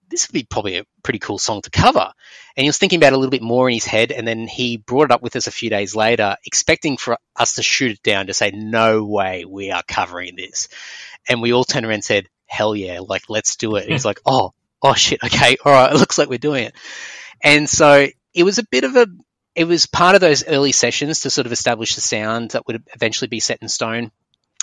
this would be probably a pretty cool song to cover. And he was thinking about it a little bit more in his head, and then he brought it up with us a few days later, expecting for us to shoot it down to say, "No way, we are covering this." And we all turned around and said, "Hell yeah! Like let's do it." And he's like, "Oh, oh shit, okay, all right, it looks like we're doing it." And so it was a bit of a, it was part of those early sessions to sort of establish the sound that would eventually be set in stone.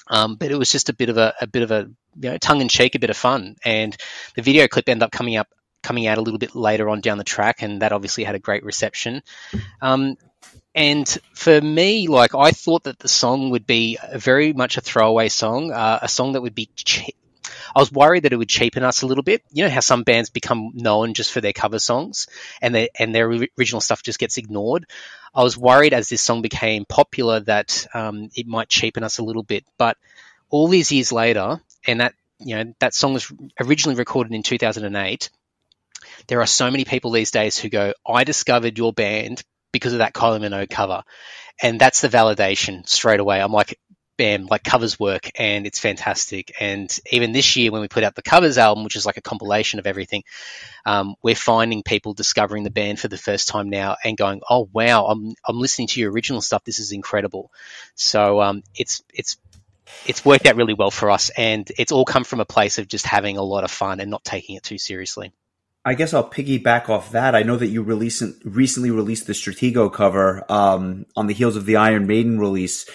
Um, but it was just a bit of a, a bit of a you know, tongue in cheek, a bit of fun. And the video clip ended up coming up, coming out a little bit later on down the track, and that obviously had a great reception. Um, and for me, like I thought that the song would be very much a throwaway song, uh, a song that would be. I was worried that it would cheapen us a little bit. You know how some bands become known just for their cover songs, and they, and their original stuff just gets ignored. I was worried as this song became popular that um, it might cheapen us a little bit, but all these years later, and that you know that song was originally recorded in 2008. There are so many people these days who go, "I discovered your band because of that Kylie Minogue cover," and that's the validation straight away. I'm like, bam, like covers work and it's fantastic. And even this year, when we put out the covers album, which is like a compilation of everything, um, we're finding people discovering the band for the first time now and going, "Oh wow, I'm I'm listening to your original stuff. This is incredible." So um, it's it's it's worked out really well for us, and it's all come from a place of just having a lot of fun and not taking it too seriously. I guess I'll piggyback off that. I know that you recent, recently released the Stratego cover um, on the heels of the Iron Maiden release.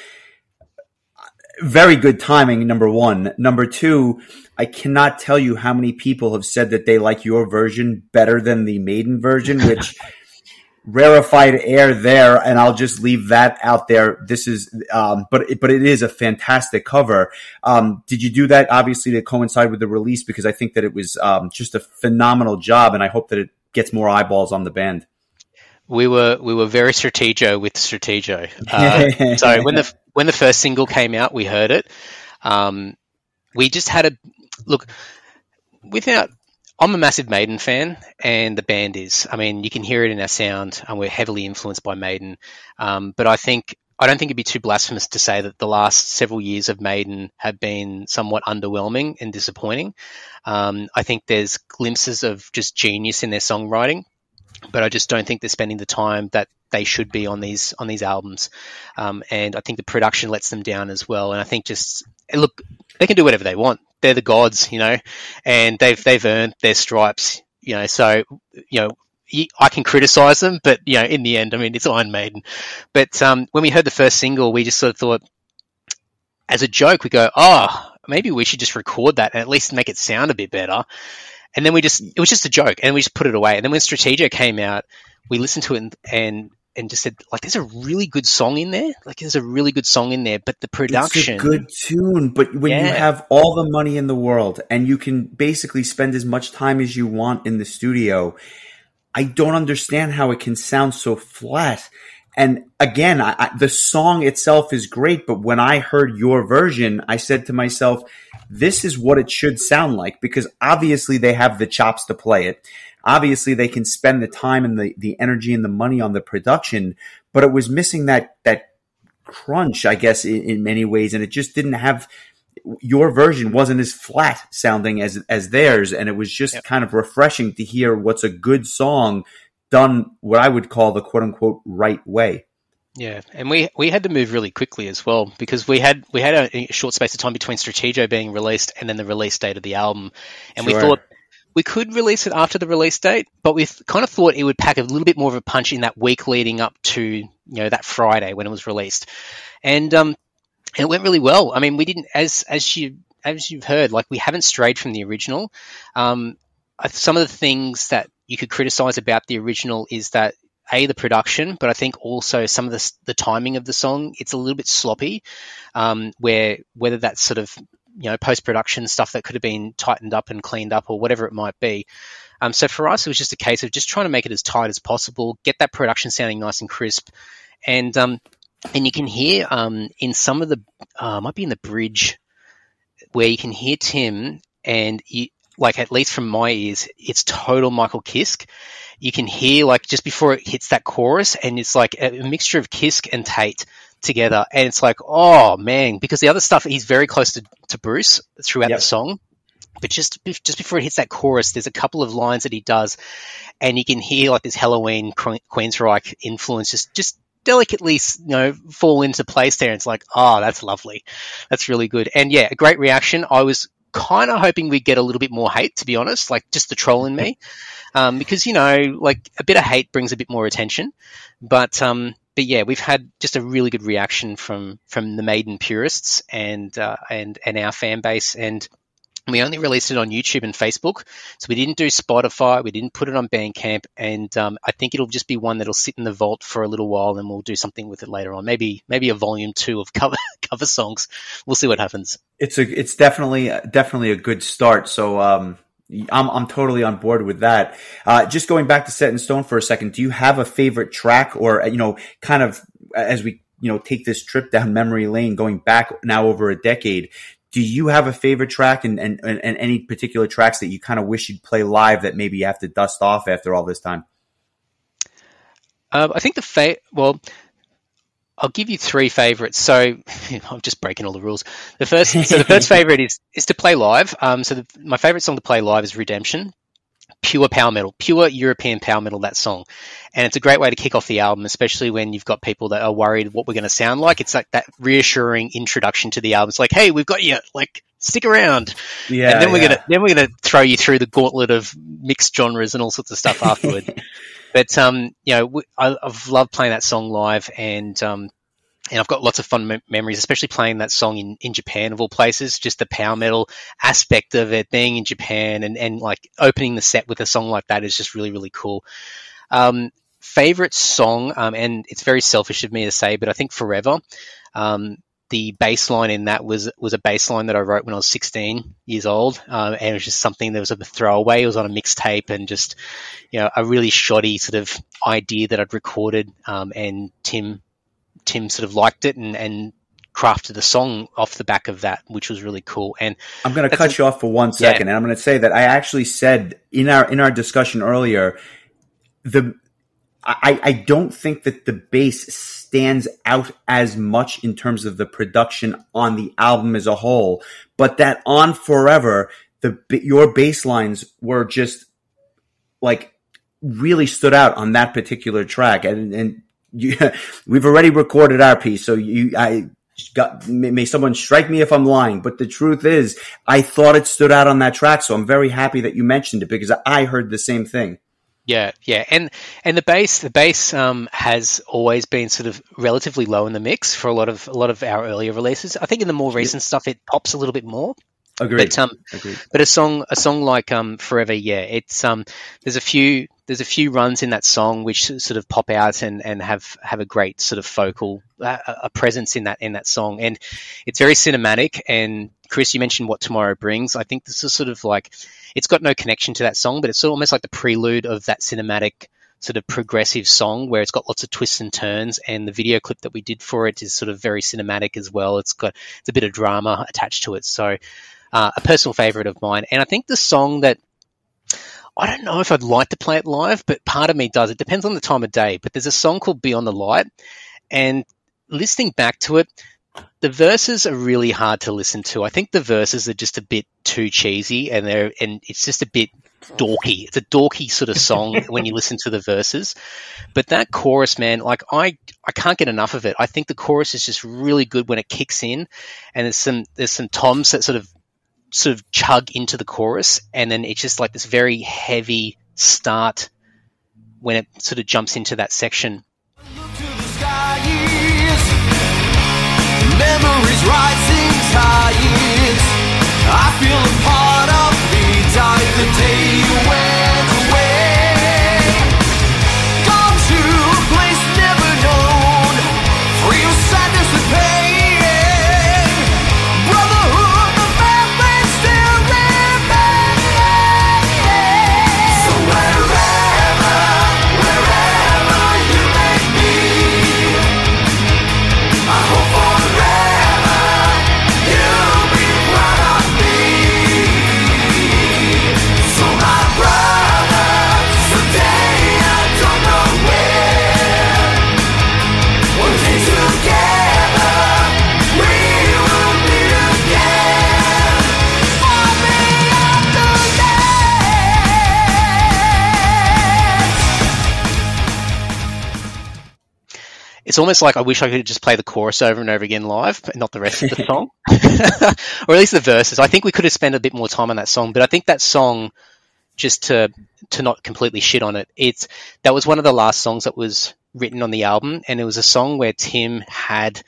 Very good timing, number one. Number two, I cannot tell you how many people have said that they like your version better than the Maiden version, which rarefied air there, and I'll just leave that out there. This is, um, but but it is a fantastic cover. Um, did you do that obviously to coincide with the release? Because I think that it was um, just a phenomenal job, and I hope that it gets more eyeballs on the band. We were we were very stratego with stratego. Uh, so when the when the first single came out, we heard it. Um, we just had a look without I'm a massive Maiden fan, and the band is. I mean, you can hear it in our sound, and we're heavily influenced by Maiden. Um, but I think I don't think it'd be too blasphemous to say that the last several years of Maiden have been somewhat underwhelming and disappointing. Um, I think there's glimpses of just genius in their songwriting, but I just don't think they're spending the time that they should be on these on these albums. Um, and I think the production lets them down as well. And I think just look, they can do whatever they want they're the gods, you know, and they've they've earned their stripes, you know. So you know, I can criticize them, but you know, in the end, I mean, it's Iron Maiden. But um, when we heard the first single, we just sort of thought, as a joke, we go, oh, maybe we should just record that and at least make it sound a bit better. And then we just, it was just a joke, and we just put it away. And then when Stratego came out, we listened to it and, and and just said like there's a really good song in there like there's a really good song in there but the production it's a good tune but when yeah. you have all the money in the world and you can basically spend as much time as you want in the studio i don't understand how it can sound so flat and again I, I, the song itself is great but when i heard your version i said to myself this is what it should sound like because obviously they have the chops to play it obviously they can spend the time and the, the energy and the money on the production, but it was missing that, that crunch, I guess, in, in many ways. And it just didn't have, your version wasn't as flat sounding as, as theirs. And it was just yep. kind of refreshing to hear what's a good song done what I would call the quote unquote right way. Yeah, and we we had to move really quickly as well because we had we had a, short space of time between Stratego being released and then the release date of the album, and sure. we thought we could release it after the release date, but we kind of thought it would pack a little bit more of a punch in that week leading up to you know that Friday when it was released, and um, it went really well. I mean, we didn't as as you as you've heard, like we haven't strayed from the original. Um, some of the things that you could criticize about the original is that a the production, but I think also some of the the timing of the song it's a little bit sloppy. Um, where whether that's sort of you know post production stuff that could have been tightened up and cleaned up or whatever it might be. Um, so for us, it was just a case of just trying to make it as tight as possible, get that production sounding nice and crisp, and um, and you can hear um, in some of the uh, might be in the bridge where you can hear Tim and you, like at least from my ears, it's total Michael Kiske. You can hear like just before it hits that chorus, and it's like a mixture of Kiske and Tate together, and it's like, oh man, because the other stuff he's very close to, to Bruce throughout yep. the song. But just just before it hits that chorus, there's a couple of lines that he does, and you can hear like this Helloween Queensryche influence just just delicately you know fall into place there. And it's like, oh, that's lovely, that's really good, and yeah, a great reaction. I was kind of hoping we'd get a little bit more hate, to be honest, like just the troll in me, um, because you know, like a bit of hate brings a bit more attention, but um, but yeah, we've had just a really good reaction from from the Maiden purists and uh, and and our fan base, and we only released it on YouTube and Facebook, so we didn't do Spotify, we didn't put it on Bandcamp, and um, I think it'll just be one that'll sit in the vault for a little while, and we'll do something with it later on. Maybe maybe a volume two of cover cover songs. We'll see what happens. It's a it's definitely definitely a good start. So um, I'm I'm totally on board with that. Uh, just going back to Set in Stone for a second, do you have a favorite track, or you know, kind of as we you know take this trip down memory lane, going back now over a decade? Do you have a favorite track, and and, and any particular tracks that you kind of wish you'd play live that maybe you have to dust off after all this time? Uh, I think the fa- well, I'll give you three favorites. So I'm just breaking all the rules. The first, so the first favorite is is to play live. Um, so the, my favorite song to play live is Redemption. Pure power metal, pure European power metal. That song, and it's a great way to kick off the album, especially when you've got people that are worried what we're going to sound like. It's like that reassuring introduction to the album. It's like, hey, we've got you. Like, stick around. Yeah. And then we're gonna then we're gonna throw you through the gauntlet of mixed genres and all sorts of stuff afterward. But um, you know, I, have loved playing that song live, and um, and I've got lots of fun me- memories, especially playing that song in, in Japan of all places. Just the power metal aspect of it, being in Japan, and and like opening the set with a song like that is just really really cool. Um, favorite song, um, and it's very selfish of me to say, but I think Forever. Um, the bass line in that was was a bass line that I wrote when I was 16 years old, um, and it was just something that was a throwaway. It was on a mixtape, and just you know a really shoddy sort of idea that I'd recorded, um, and Tim Tim sort of liked it and, and crafted a song off the back of that, which was really cool. And I'm going to cut a, you off for one second, yeah. and I'm going to say that I actually said in our in our discussion earlier, the I, I don't think that the bass stands out as much in terms of the production on the album as a whole, but that on Forever, the your bass lines were just like really stood out on that particular track, and and you, we've already recorded our piece, so you I got may someone strike me if I'm lying, but the truth is, I thought it stood out on that track, so I'm very happy that you mentioned it because I heard the same thing. Yeah, yeah, and and the bass, the bass um, has always been sort of relatively low in the mix for a lot of a lot of our earlier releases. I think in the more recent stuff, it pops a little bit more. Agreed. But, um, Agreed. but a song, a song like um, "Forever," yeah, it's um, there's a few there's a few runs in that song which sort of pop out and, and have, have a great sort of focal uh, a presence in that in that song. And it's very cinematic. And Chris you mentioned what tomorrow brings. I think this is sort of like it's got no connection to that song but it's sort of almost like the prelude of that cinematic sort of progressive song where it's got lots of twists and turns. And the video clip that we did for it is sort of very cinematic as well. It's got it's a bit of drama attached to it. So uh, a personal favorite of mine. And I think the song that I don't know if I'd like to play it live, but part of me does. It depends on the time of day. But there's a song called Beyond the Light, and listening back to it, the verses are really hard to listen to. I think the verses are just a bit too cheesy, and they're and it's just a bit dorky. It's a dorky sort of song when you listen to the verses. But that chorus, man, like I I can't get enough of it. I think the chorus is just really good when it kicks in, and there's some there's some toms that sort of sort of chug into the chorus, and then it's just like this very heavy start when it sort of jumps into that section. I feel a part of me died the day you went. It's almost like I wish I could just play the chorus over and over again live, but not the rest of the song, or at least the verses. I think we could have spent a bit more time on that song, but I think that song, just to to not completely shit on it, it's that was one of the last songs that was written on the album, and it was a song where Tim had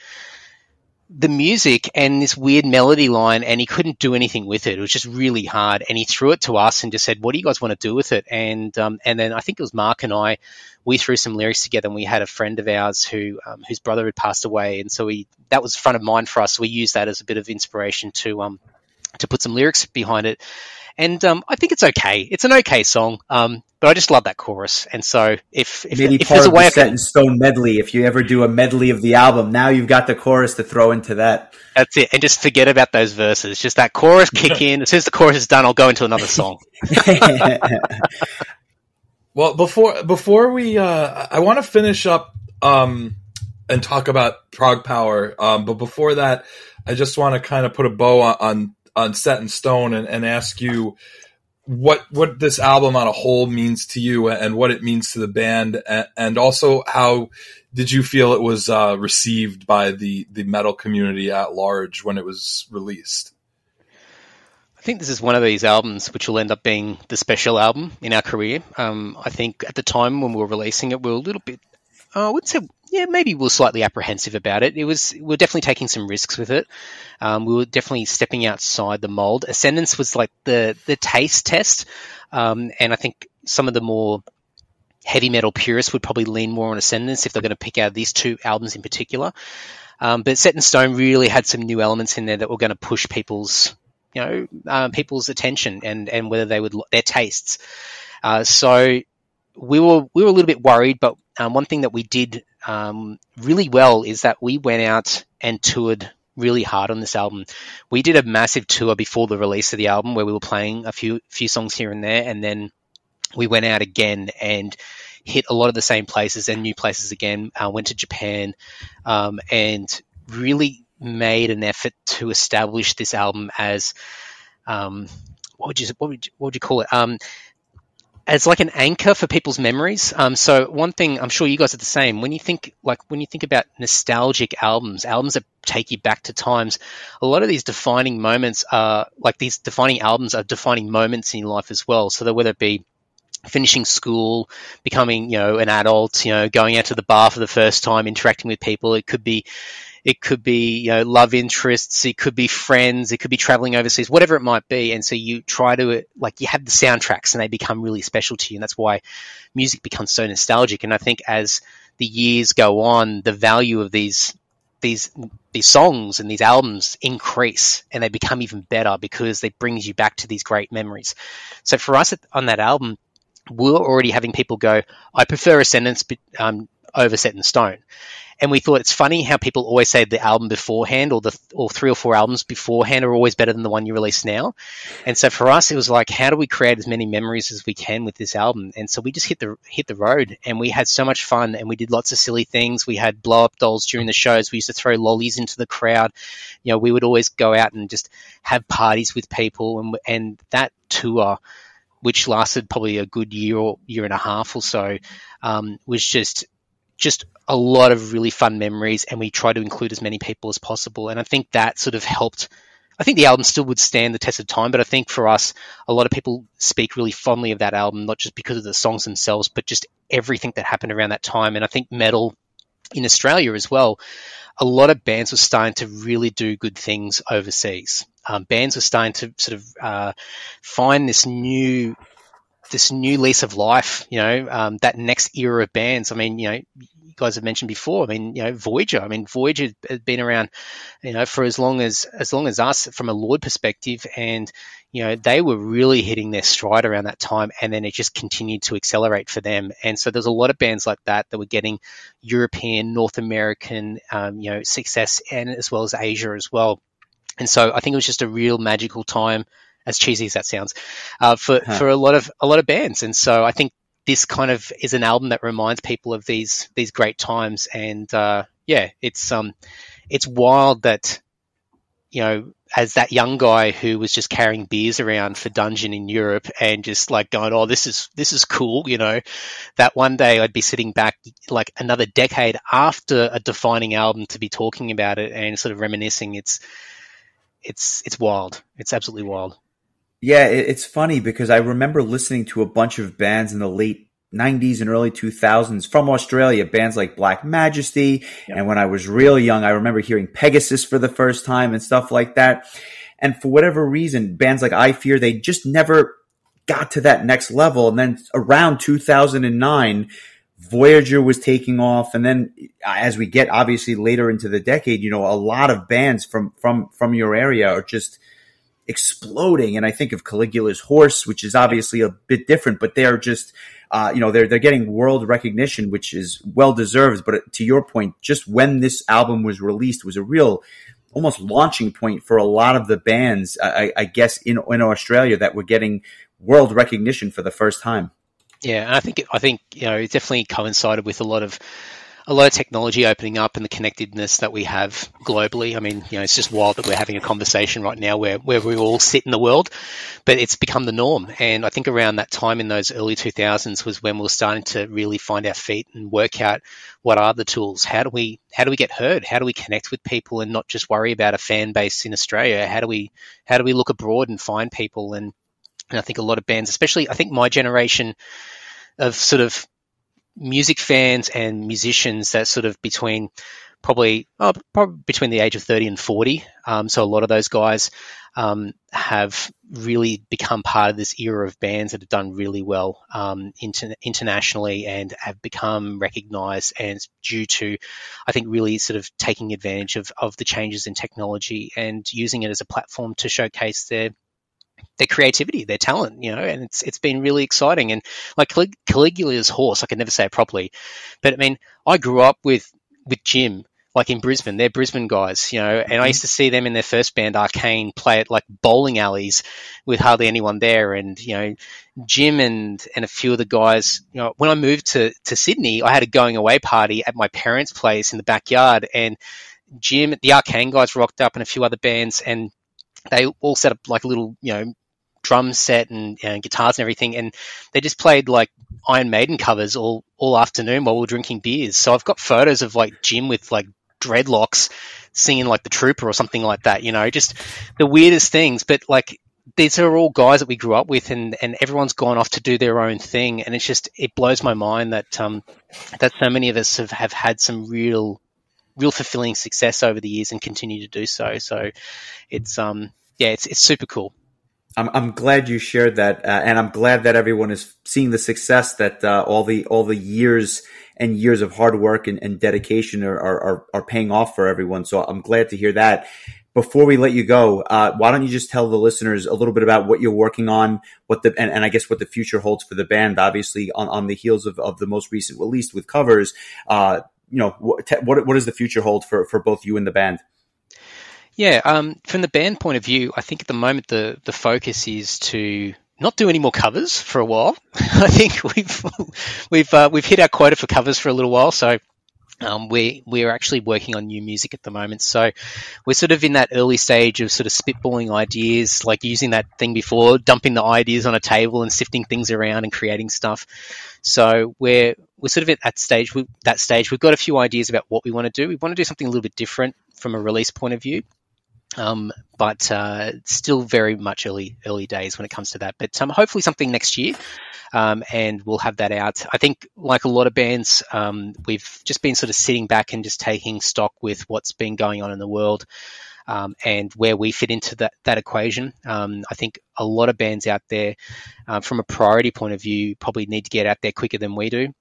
the music and this weird melody line and he couldn't do anything with it. It was just really hard. And he threw it to us and just said, what do you guys want to do with it? And, um, and then I think it was Mark and I, we threw some lyrics together and we had a friend of ours who, um, whose brother had passed away. And so we, that was front of mind for us. So we used that as a bit of inspiration to, um, to put some lyrics behind it and um, I think it's okay. It's an okay song, um, but I just love that chorus. And so, if if, maybe if part there's a way of the Set in Stone medley, if you ever do a medley of the album, now you've got the chorus to throw into that. That's it, and just forget about those verses. Just that chorus kick in. As soon as the chorus is done, I'll go into another song. well, before before we, uh, I want to finish up um, and talk about ProgPower, um, but before that, I just want to kind of put a bow on, on on Set in Stone and, and ask you what what this album on a whole means to you and what it means to the band and, and also how did you feel it was uh, received by the the metal community at large when it was released I think this is one of these albums which will end up being the special album in our career. Um, I think at the time when we were releasing it, we were a little bit, uh, I wouldn't say yeah, maybe we are slightly apprehensive about it. It was we are definitely taking some risks with it. Um, we were definitely stepping outside the mold. Ascendence was like the the taste test, um, and I think some of the more heavy metal purists would probably lean more on Ascendence if they're going to pick out these two albums in particular. Um, but Set in Stone really had some new elements in there that were going to push people's, you know, uh, people's attention and and whether they would their tastes. Uh, so we were we were a little bit worried, but um, one thing that we did um, really well is that we went out and toured really hard on this album. We did a massive tour before the release of the album where we were playing a few few songs here and there, and then we went out again and hit a lot of the same places and new places again. Uh, went to Japan um, and really made an effort to establish this album as um, what would you what would you, what would you call it? Um, as like an anchor for people's memories. Um, so one thing I'm sure you guys are the same. When you think like when you think about nostalgic albums, albums that take you back to times, a lot of these defining moments are like these defining albums are defining moments in your life as well. So that whether it be finishing school, becoming, you know, an adult, you know, going out to the bar for the first time, interacting with people. It could be, it could be, you know, love interests. It could be friends. It could be traveling overseas, whatever it might be. And so you try to, like, you have the soundtracks and they become really special to you. And that's why music becomes so nostalgic. And I think as the years go on, the value of these these these songs and these albums increase and they become even better because they brings you back to these great memories. So for us on that album, we're already having people go, I prefer Ascendence um, over Set in Stone. And we thought it's funny how people always say the album beforehand or the or three or four albums beforehand are always better than the one you release now. And so for us, it was like, how do we create as many memories as we can with this album? And so we just hit the hit the road, and we had so much fun, and we did lots of silly things. We had blow up dolls during the shows. We used to throw lollies into the crowd. You know, we would always go out and just have parties with people, and and that tour which lasted probably a good year or year and a half or so, um, was just just a lot of really fun memories, and we try to include as many people as possible. And I think that sort of helped. I think the album still would stand the test of time, but I think for us, a lot of people speak really fondly of that album, not just because of the songs themselves, but just everything that happened around that time. And I think metal in Australia as well, a lot of bands were starting to really do good things overseas um, bands were starting to sort of uh, find this new this new lease of life. You know, um, that next era of bands. I mean, you know, you guys have mentioned before. I mean, you know, Voyager. I mean, Voyager has been around, you know, for as long as as long as us from a Lord perspective, and you know, they were really hitting their stride around that time, and then it just continued to accelerate for them. And so there's a lot of bands like that that were getting European, North American, um, you know, success, and as well as Asia as well. And so I think it was just a real magical time, as cheesy as that sounds, uh, for huh. for a lot of a lot of bands. And so I think this kind of is an album that reminds people of these these great times. And uh, yeah, it's um it's wild that you know as that young guy who was just carrying beers around for Dungeon in Europe and just like going, oh, this is this is cool, you know, that one day I'd be sitting back like another decade after a defining album to be talking about it and sort of reminiscing. It's it's it's wild. It's absolutely wild. Yeah, it's funny because I remember listening to a bunch of bands in the late 90s and early 2000s from Australia, bands like Black Majesty. And when I was real young, I remember hearing Pegazus for the first time and stuff like that. And for whatever reason, bands like Eyefear, they just never got to that next level. And then around 2009, Voyager was taking off, and then uh, as we get obviously later into the decade, you know, a lot of bands from from from your area are just exploding. And I think of Caligula's Horse, which is obviously a bit different, but they're just uh, you know they're they're getting world recognition, which is well deserved. But to your point, just when this album was released was a real almost launching point for a lot of the bands, I, I guess in in Australia that were getting world recognition for the first time. Yeah, and I think I think you know it definitely coincided with a lot of a lot of technology opening up and the connectedness that we have globally. I mean, you know, it's just wild that we're having a conversation right now where, where we all sit in the world, but it's become the norm. And I think around that time in those early 2000s was when we were starting to really find our feet and work out what are the tools? How do we, how do we get heard? How do we connect with people and not just worry about a fan base in Australia? How do we, how do we look abroad and find people? And and I think a lot of bands, especially I think my generation of sort of music fans and musicians that sort of between probably, oh, probably between the age of 30 and 40. Um, so a lot of those guys um, have really become part of this era of bands that have done really well um, inter- internationally and have become recognized and due to, I think, really sort of taking advantage of, of the changes in technology and using it as a platform to showcase their their creativity, their talent, you know, and it's it's been really exciting. And like Calig- Caligula's horse, I can never say it properly, but I mean, I grew up with with Jim like in Brisbane, they're Brisbane guys, you know, and I mm-hmm. used to see them in their first band, Arcane, play at like bowling alleys with hardly anyone there. And, you know, Jim and, and a few of the guys, you know, when I moved to, to Sydney, I had a going away party at my parents' place in the backyard and Jim, the Arcane guys rocked up and a few other bands and they all set up like a little, you know, drum set and, and guitars and everything. And they just played like Iron Maiden covers all, all afternoon while we were drinking beers. So I've got photos of like Jim with like dreadlocks singing like the trooper or something like that you know just the weirdest things but like these are all guys that we grew up with and, and everyone's gone off to do their own thing and it's just it blows my mind that um that so many of us have, have had some real real fulfilling success over the years and continue to do so so it's um yeah it's it's super cool I'm, I'm glad you shared that, uh, and I'm glad that everyone is seeing the success that uh, all the all the years and years of hard work and, and dedication are, are, are paying off for everyone. So I'm glad to hear that. Before we let you go, uh, why don't you just tell the listeners a little bit about what you're working on, what the and, and I guess what the future holds for the band. Obviously, on, on the heels of, of the most recent release with covers, uh, you know, what, what what does the future hold for for both you and the band? Yeah, um, from the band point of view, I think at the moment the the focus is to not do any more covers for a while. I think we've we've uh, we've hit our quota for covers for a little while, so um, we we're actually working on new music at the moment. So we're sort of in that early stage of sort of spitballing ideas, like using that thing before, dumping the ideas on a table and sifting things around and creating stuff. So we're we're sort of at that stage. We, that stage, we've got a few ideas about what we want to do. We want to do something a little bit different from a release point of view. Um, but uh, still very much early early days when it comes to that. But um, hopefully something next year, um, and we'll have that out. I think, like a lot of bands, um, we've just been sort of sitting back and just taking stock with what's been going on in the world. Um, and where we fit into that, that equation. Um, I think a lot of bands out there, uh, from a priority point of view, probably need to get out there quicker than we do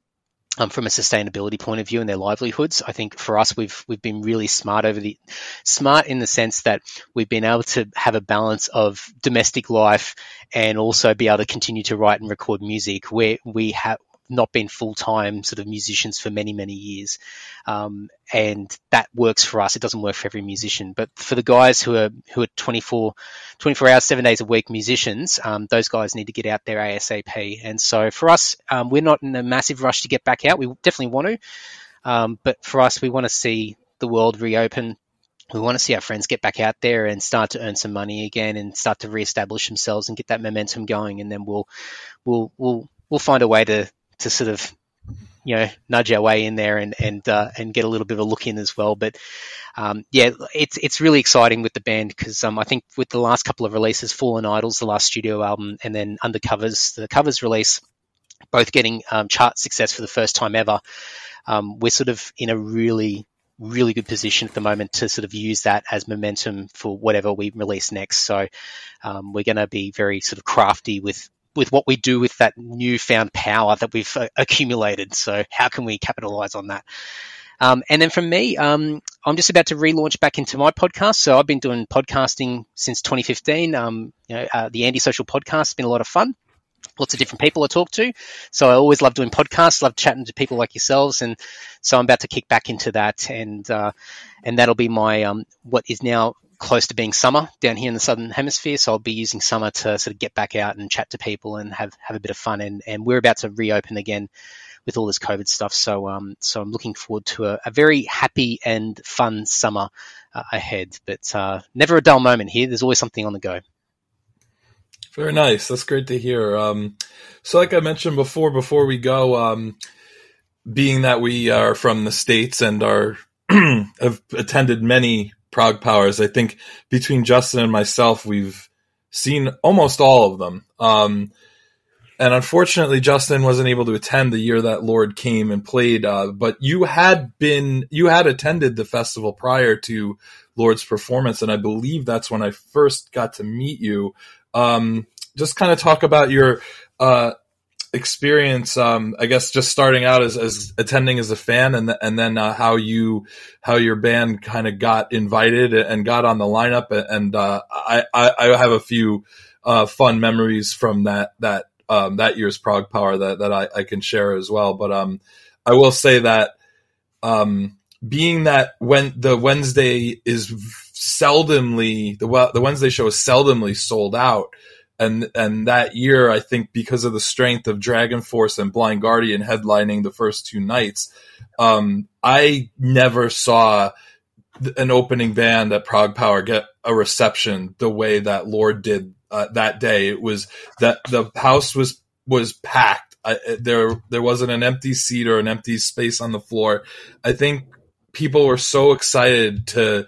um, from a sustainability point of view and their livelihoods. I think for us, we've we've been really smart over the smart in the sense that we've been able to have a balance of domestic life and also be able to continue to write and record music where we have not been full time sort of musicians for many, many years. Um, and that works for us. It doesn't work for every musician, but for the guys who are, who are 24, 24 hours, seven days a week musicians, um, those guys need to get out there ASAP. And so for us, um, we're not in a massive rush to get back out. We definitely want to. Um, but for us, we want to see the world reopen we want to see our friends get back out there and start to earn some money again and start to reestablish themselves and get that momentum going and then we'll we'll we'll we'll find a way to to sort of you know nudge our way in there and and uh, and get a little bit of a look in as well. But um, yeah, it's it's really exciting with the band because um, I think with the last couple of releases, Fallen Idols, the last studio album, and then Undercovers, the covers release, both getting um, chart success for the first time ever. Um, we're sort of in a really really good position at the moment to sort of use that as momentum for whatever we release next. So um, we're going to be very sort of crafty with with what we do with that newfound power that we've uh, accumulated. So how can we capitalize on that? Um, and then from me, um, I'm just about to relaunch back into my podcast. So I've been doing podcasting since 2015. Um, you know, uh, the Anti-Social podcast has been a lot of fun. Lots of different people I talk to. So I always love doing podcasts, love chatting to people like yourselves. And so I'm about to kick back into that. And, uh, and that'll be my, um, what is now close to being summer down here in the southern hemisphere, so I'll be using summer to sort of get back out and chat to people and have have a bit of fun. And, and we're about to reopen again with all this COVID stuff, so um, so I'm looking forward to a, a very happy and fun summer uh, ahead. But uh, never a dull moment here. There's always something on the go. Very nice. That's great to hear. Um, so, like I mentioned before, before we go, um, being that we are from the states and are have attended many ProgPowers. I think between Justin and myself, we've seen almost all of them. Um, and unfortunately, Justin wasn't able to attend the year that Lord came and played. Uh, but you had been, you had attended the festival prior to Lord's performance, and I believe that's when I first got to meet you. Um, just kind of talk about your uh, experience. Um, I guess just starting out as, as attending as a fan, and and then uh, how you how your band kind of got invited and got on the lineup. And uh, I, I, have a few uh, fun memories from that that um, that year's ProgPower that that I, I, can share as well. But um, I will say that um, being that when the Wednesday is seldomly the the Wednesday show is seldomly sold out and and that year I think because of the strength of DragonForce and Blind Guardian headlining the first two nights, um, I never saw an opening band at ProgPower get a reception the way that Lord did uh, that day. It was that the house was was packed. I, there there wasn't an empty seat or an empty space on the floor. I think people were so excited to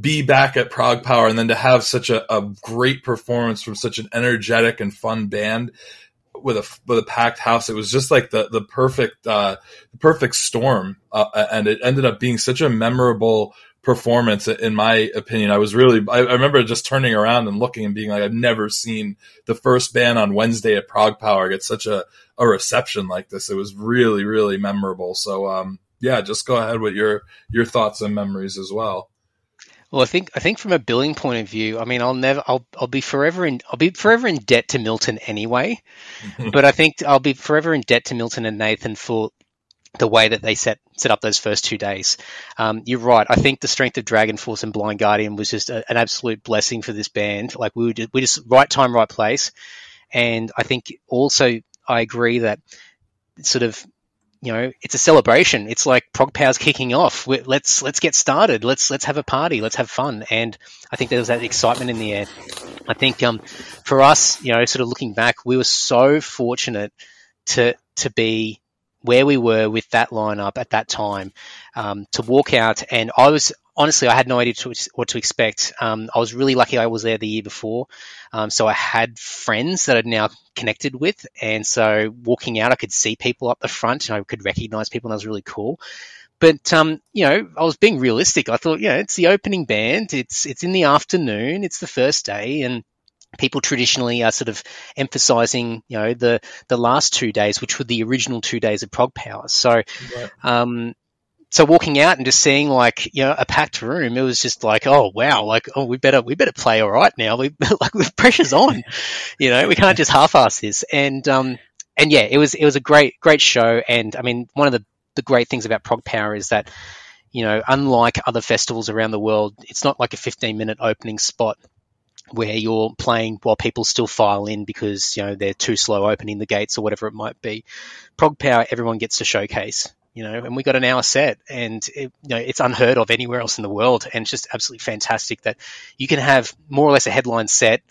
be back at ProgPower and then to have such a, a great performance from such an energetic and fun band with a with a packed house. It was just like the the perfect uh, perfect storm, uh, and it ended up being such a memorable performance. In my opinion, I was really I, I, remember just turning around and looking and being like, I've never seen the first band on Wednesday at ProgPower get such a a reception like this. It was really really memorable. So um, yeah, just go ahead with your your thoughts and memories as well. Well, I think I think from a billing point of view, I mean, I'll never, I'll, I'll be forever in, I'll be forever in debt to Milton anyway. but I think I'll be forever in debt to Milton and Nathan for the way that they set set up those first two days. Um, you're right. I think the strength of DragonForce and Blind Guardian was just a, an absolute blessing for this band. Like we were just, we just right time, right place. And I think also I agree that sort of you know, it's a celebration. It's like ProgPower's kicking off. We're, let's let's get started. Let's let's have a party. Let's have fun. And I think there was that excitement in the air. I think um, for us, you know, sort of looking back, we were so fortunate to to be where we were with that lineup at that time um, to walk out. And I was honestly, I had no idea to, what to expect. Um, I was really lucky I was there the year before. Um, so I had friends that I'd now connected with. And so walking out, I could see people up the front and I could recognize people, and that was really cool. But um, you know, I was being realistic. I thought, you know, it's the opening band. It's it's in the afternoon. It's the first day, and people traditionally are sort of emphasizing, you know, the the last two days, which were the original two days of ProgPower. So, right. um, so walking out and just seeing like you know a packed room, it was just like, oh wow, like oh we better we better play all right now. We like the pressure's on, you know, we can't just half-ass this. And um and yeah, it was it was a great great show. And I mean, one of the the great things about ProgPower is that you know, unlike other festivals around the world, it's not like a 15 minute opening spot where you're playing while people still file in because you know they're too slow opening the gates or whatever it might be. ProgPower, everyone gets to showcase you know, and we got an hour set, and it, you know it's unheard of anywhere else in the world, and it's just absolutely fantastic that you can have more or less a headline set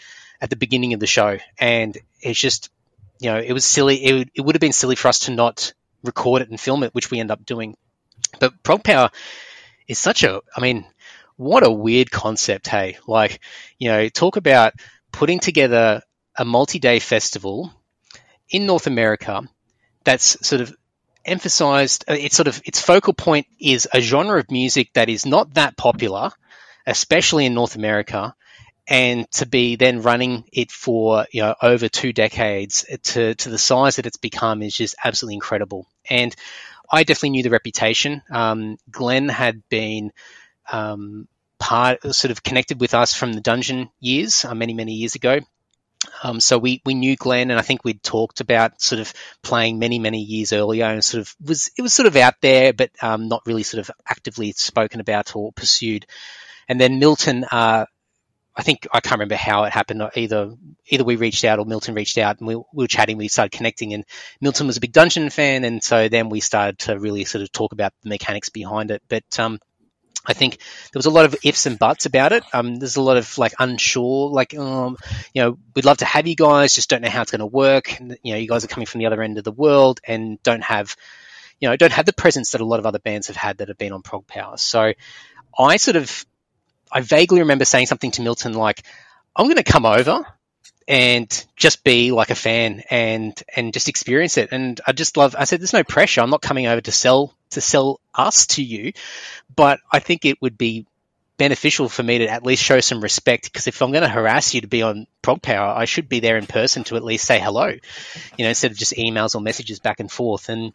at the beginning of the show, and it's just, you know, it was silly. It would, it would have been silly for us to not record it and film it, which we end up doing. But ProgPower is such a, I mean, what a weird concept, hey? Like, you know, talk about putting together a multi-day festival in North America that's sort of emphasized uh, it's sort of its focal point is a genre of music that is not that popular, especially in North America, and to be then running it for you know over two decades to to the size that it's become is just absolutely incredible. And I definitely knew the reputation. Um, Glenn had been um, part sort of connected with us from the dungeon years, uh, many many years ago. Um, so we, we knew Glenn, and I think we'd talked about sort of playing many many years earlier, and sort of was it was sort of out there, but um, not really sort of actively spoken about or pursued. And then Milton, uh, I think I can't remember how it happened. Either either we reached out or Milton reached out, and we, we were chatting. We started connecting, and Milton was a big Dungeon fan, and so then we started to really sort of talk about the mechanics behind it. But um, I think there was a lot of ifs and buts about it. Um, there's a lot of like unsure, like, um, you know, we'd love to have you guys, just don't know how it's going to work. And, you know, you guys are coming from the other end of the world and don't have, you know, don't have the presence that a lot of other bands have had that have been on ProgPower. So I sort of, I vaguely remember saying something to Milton like, I'm going to come over and just be like a fan and and just experience it. And I just love. I said, "There's no pressure. I'm not coming over to sell to sell us to you, but I think it would be beneficial for me to at least show some respect because if I'm going to harass you to be on ProgPower, I should be there in person to at least say hello, you know, instead of just emails or messages back and forth. And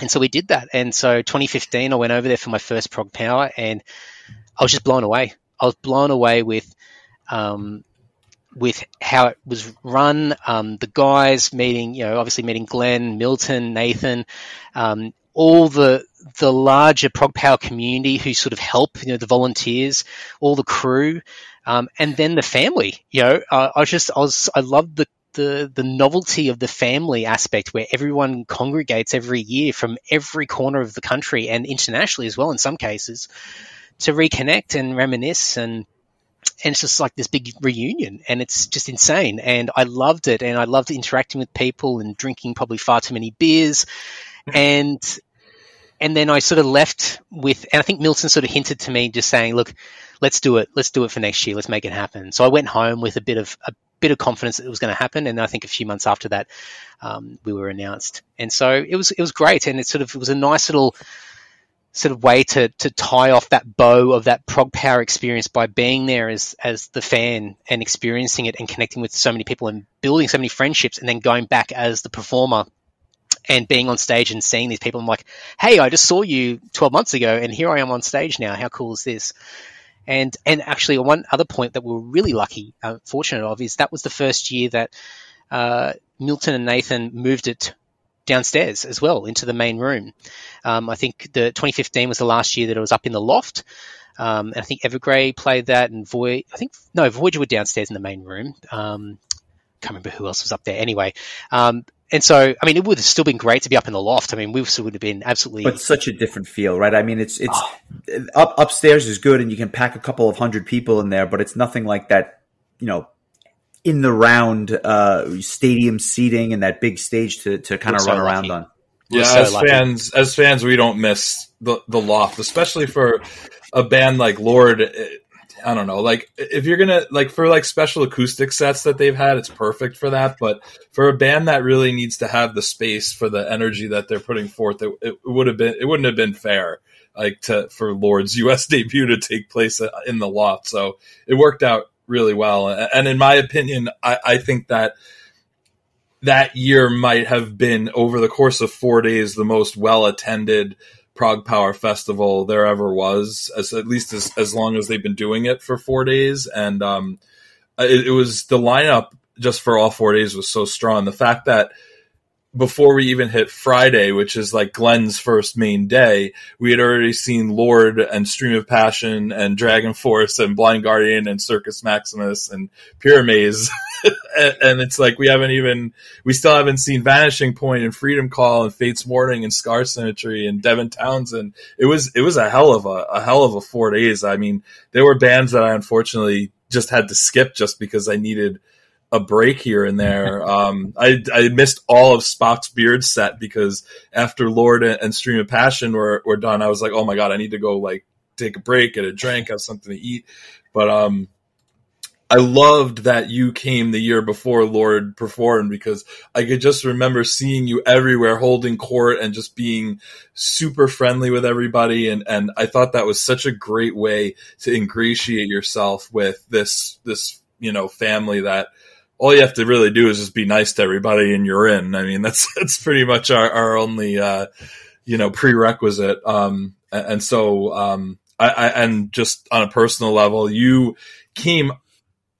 and so we did that. And so 2015, I went over there for my first ProgPower, and I was just blown away. I was blown away with. Um, with how it was run, um, the guys meeting, you know, obviously meeting Glenn, Milton, Nathan, um, all the the larger ProgPower community who sort of help, you know, the volunteers, all the crew, um, and then the family. You know, uh, I just I was I loved the the the novelty of the family aspect where everyone congregates every year from every corner of the country and internationally as well in some cases to reconnect and reminisce and and it's just like this big reunion and it's just insane and i loved it and i loved interacting with people and drinking probably far too many beers and and then I sort of left with, and I think Milton sort of hinted to me, just saying, "Look, let's do it. Let's do it for next year. Let's make it happen." So I went home with a bit of a bit of confidence that it was going to happen, and I think a few months after that, um, we were announced, and so it was it was great, and it sort of it was a nice little sort of way to to tie off that bow of that ProgPower experience by being there as as the fan and experiencing it and connecting with so many people and building so many friendships and then going back as the performer and being on stage and seeing these people, I'm like, hey, I just saw you 12 months ago, and here I am on stage now. How cool is this? And and actually, one other point that we are really lucky, uh, fortunate of, is that was the first year that uh, Milton and Nathan moved it downstairs as well into the main room. Um, I think the 2015 was the last year that it was up in the loft. Um, and I think Evergrey played that, and Voy. I think no, Voyager were downstairs in the main room. Um, can't remember who else was up there. Anyway, um, and so, I mean, it would have still been great to be up in the loft. I mean, we still would have been absolutely. But such a different feel, right? I mean, it's it's oh. up upstairs is good, and you can pack a couple of hundred people in there, but it's nothing like that. You know, in the round uh, stadium seating and that big stage to to kind of so run lucky. around on. Yeah, so as lucky. fans, as fans, we don't miss the the loft, especially for a band like Lord. I don't know, like if you're gonna like for like special acoustic sets that they've had, it's perfect for that. But for a band that really needs to have the space for the energy that they're putting forth, it, it would have been it wouldn't have been fair like to for Lord's U.S. debut to take place uh, in the loft. So it worked out really well. And in my opinion, I, I think that that year might have been over the course of four days the most well attended ProgPower Festival there ever was, as at least as, as long as they've been doing it for four days. And um, it, it was the lineup just for all four days was so strong. The fact that before we even hit Friday, which is like Glenn's first main day, we had already seen Lord and Stream of Passion and DragonForce and Blind Guardian and Circus Maximus and Pyramaze. and it's like we haven't even, we still haven't seen Vanishing Point and Freedom Call and Fates Warning and Scar Symmetry and Devin Townsend. It was, it was a hell of a, a hell of a four days. I mean, there were bands that I unfortunately just had to skip just because I needed – a break here and there. Um, I, I missed all of Spock's Beard set because after Lord and Stream of Passion were, were done, I was like, oh my god, I need to go like take a break, get a drink, have something to eat. But um, I loved that you came the year before Lord performed because I could just remember seeing you everywhere holding court and just being super friendly with everybody and and I thought that was such a great way to ingratiate yourself with this this you know family that all you have to really do is just be nice to everybody and you're in. I mean, that's, that's pretty much our, our only, uh, you know, prerequisite. Um, and so, um, I, I, and just on a personal level, you came,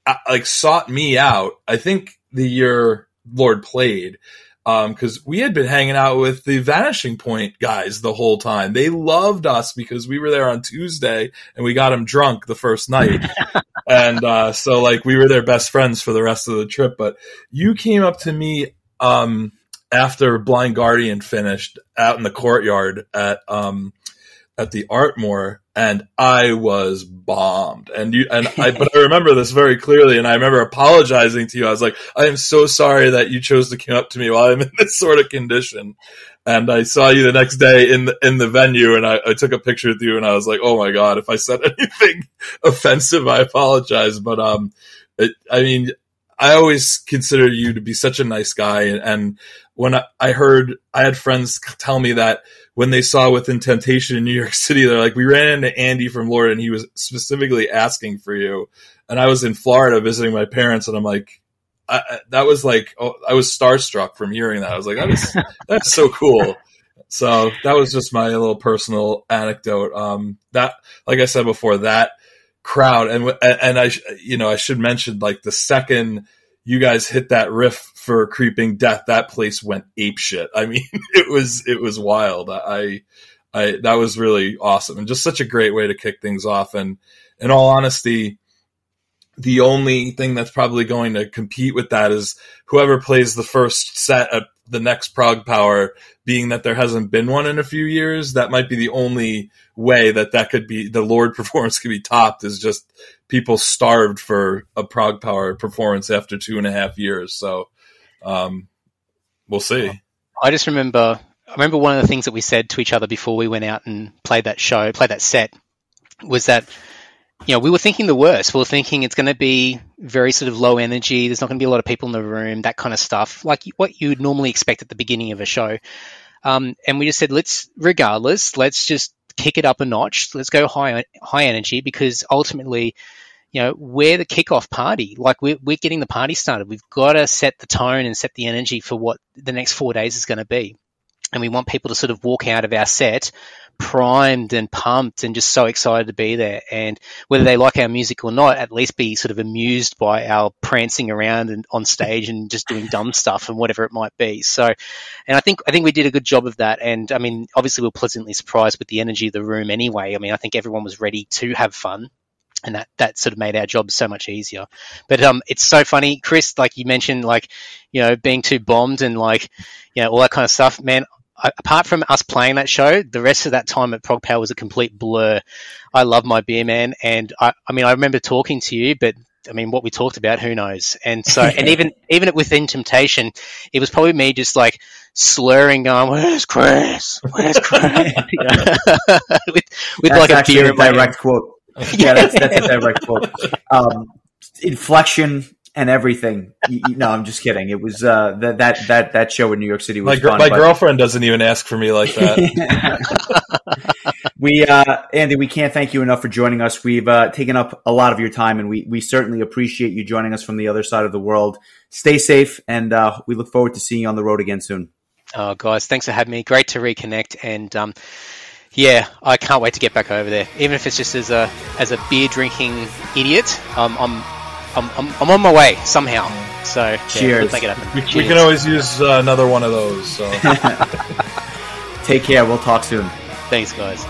uh, like, sought me out. I think the year Lord played, um, we had been hanging out with the Vanishing Point guys the whole time. They loved us because we were there on Tuesday and we got them drunk the first night, and uh, so like we were their best friends for the rest of the trip. But you came up to me um, after Blind Guardian finished out in the courtyard at um, at the Artmore and I was bombed. And you and I but I remember this very clearly and I remember apologizing to you. I was like, I am so sorry that you chose to come up to me while I'm in this sort of condition. And I saw you the next day in the in the venue and I, I took a picture with you and I was like, Oh my god, if I said anything offensive, I apologize. But um it, I mean I always consider you to be such a nice guy. And, and when I, I, heard, I had friends tell me that when they saw Within Temptation in New York City, they're like, we ran into Andy from Lord and he was specifically asking for you. And I was in Florida visiting my parents and I'm like, I, that was like, oh, I was starstruck from hearing that. I was like, that is, that's so cool. So that was just my little personal anecdote. Um, that, like I said before, that crowd and and I you know I should mention like the second you guys hit that riff for creeping death that place went ape shit I mean it was it was wild I I that was really awesome and just such a great way to kick things off and in all honesty the only thing that's probably going to compete with that is whoever plays the first set at the next ProgPower being that there hasn't been one in a few years that might be the only way that that could be the Lord performance could be topped is just people starved for a ProgPower performance after two and a half years. So um, we'll see. I just remember i remember one of the things that we said to each other before we went out and played that show played that set was that you know, we were thinking the worst. We were thinking it's going to be very sort of low energy. There's not going to be a lot of people in the room, that kind of stuff, like what you would normally expect at the beginning of a show. Um, and we just said, let's, regardless, let's just kick it up a notch. Let's go high, high energy because ultimately, you know, we're the kickoff party. Like we're, we're getting the party started. We've got to set the tone and set the energy for what the next four days is going to be. And we want people to sort of walk out of our set primed and pumped and just so excited to be there. And whether they like our music or not, at least be sort of amused by our prancing around and on stage and just doing dumb stuff and whatever it might be. So, and I think I think we did a good job of that. And I mean, obviously, we are pleasantly surprised with the energy of the room anyway. I mean, I think everyone was ready to have fun and that that sort of made our job so much easier. But um, it's so funny, Chris. Like you mentioned, like you know, being too bombed and like you know all that kind of stuff. Man, apart from us playing that show, the rest of that time at ProgPower was a complete blur. I love my beer man, and I, I mean, I remember talking to you, but I mean, what we talked about, who knows? And so, and even even within Temptation, it was probably me just like slurring, going, "Where's Chris? Where's Chris?" with with that's like a beer a direct quote. Yeah, that's, that's a direct quote. Um, inflection and everything. no, I'm just kidding. It was uh, that that that that show in New York City was my, fun, my but... girlfriend doesn't even ask for me like that. we uh, Andy, we can't thank you enough for joining us. We've uh, taken up a lot of your time, and we we certainly appreciate you joining us from the other side of the world. Stay safe, and uh, we look forward to seeing you on the road again soon. Oh, guys, thanks for having me. Great to reconnect, and um, yeah, I can't wait to get back over there. Even if it's just as a as a beer drinking idiot, um, I'm I'm, I'm, I'm on my way somehow. So cheers. Yeah, make it happen. We, cheers. we can always use uh, another one of those. So take care. We'll talk soon. Thanks, guys.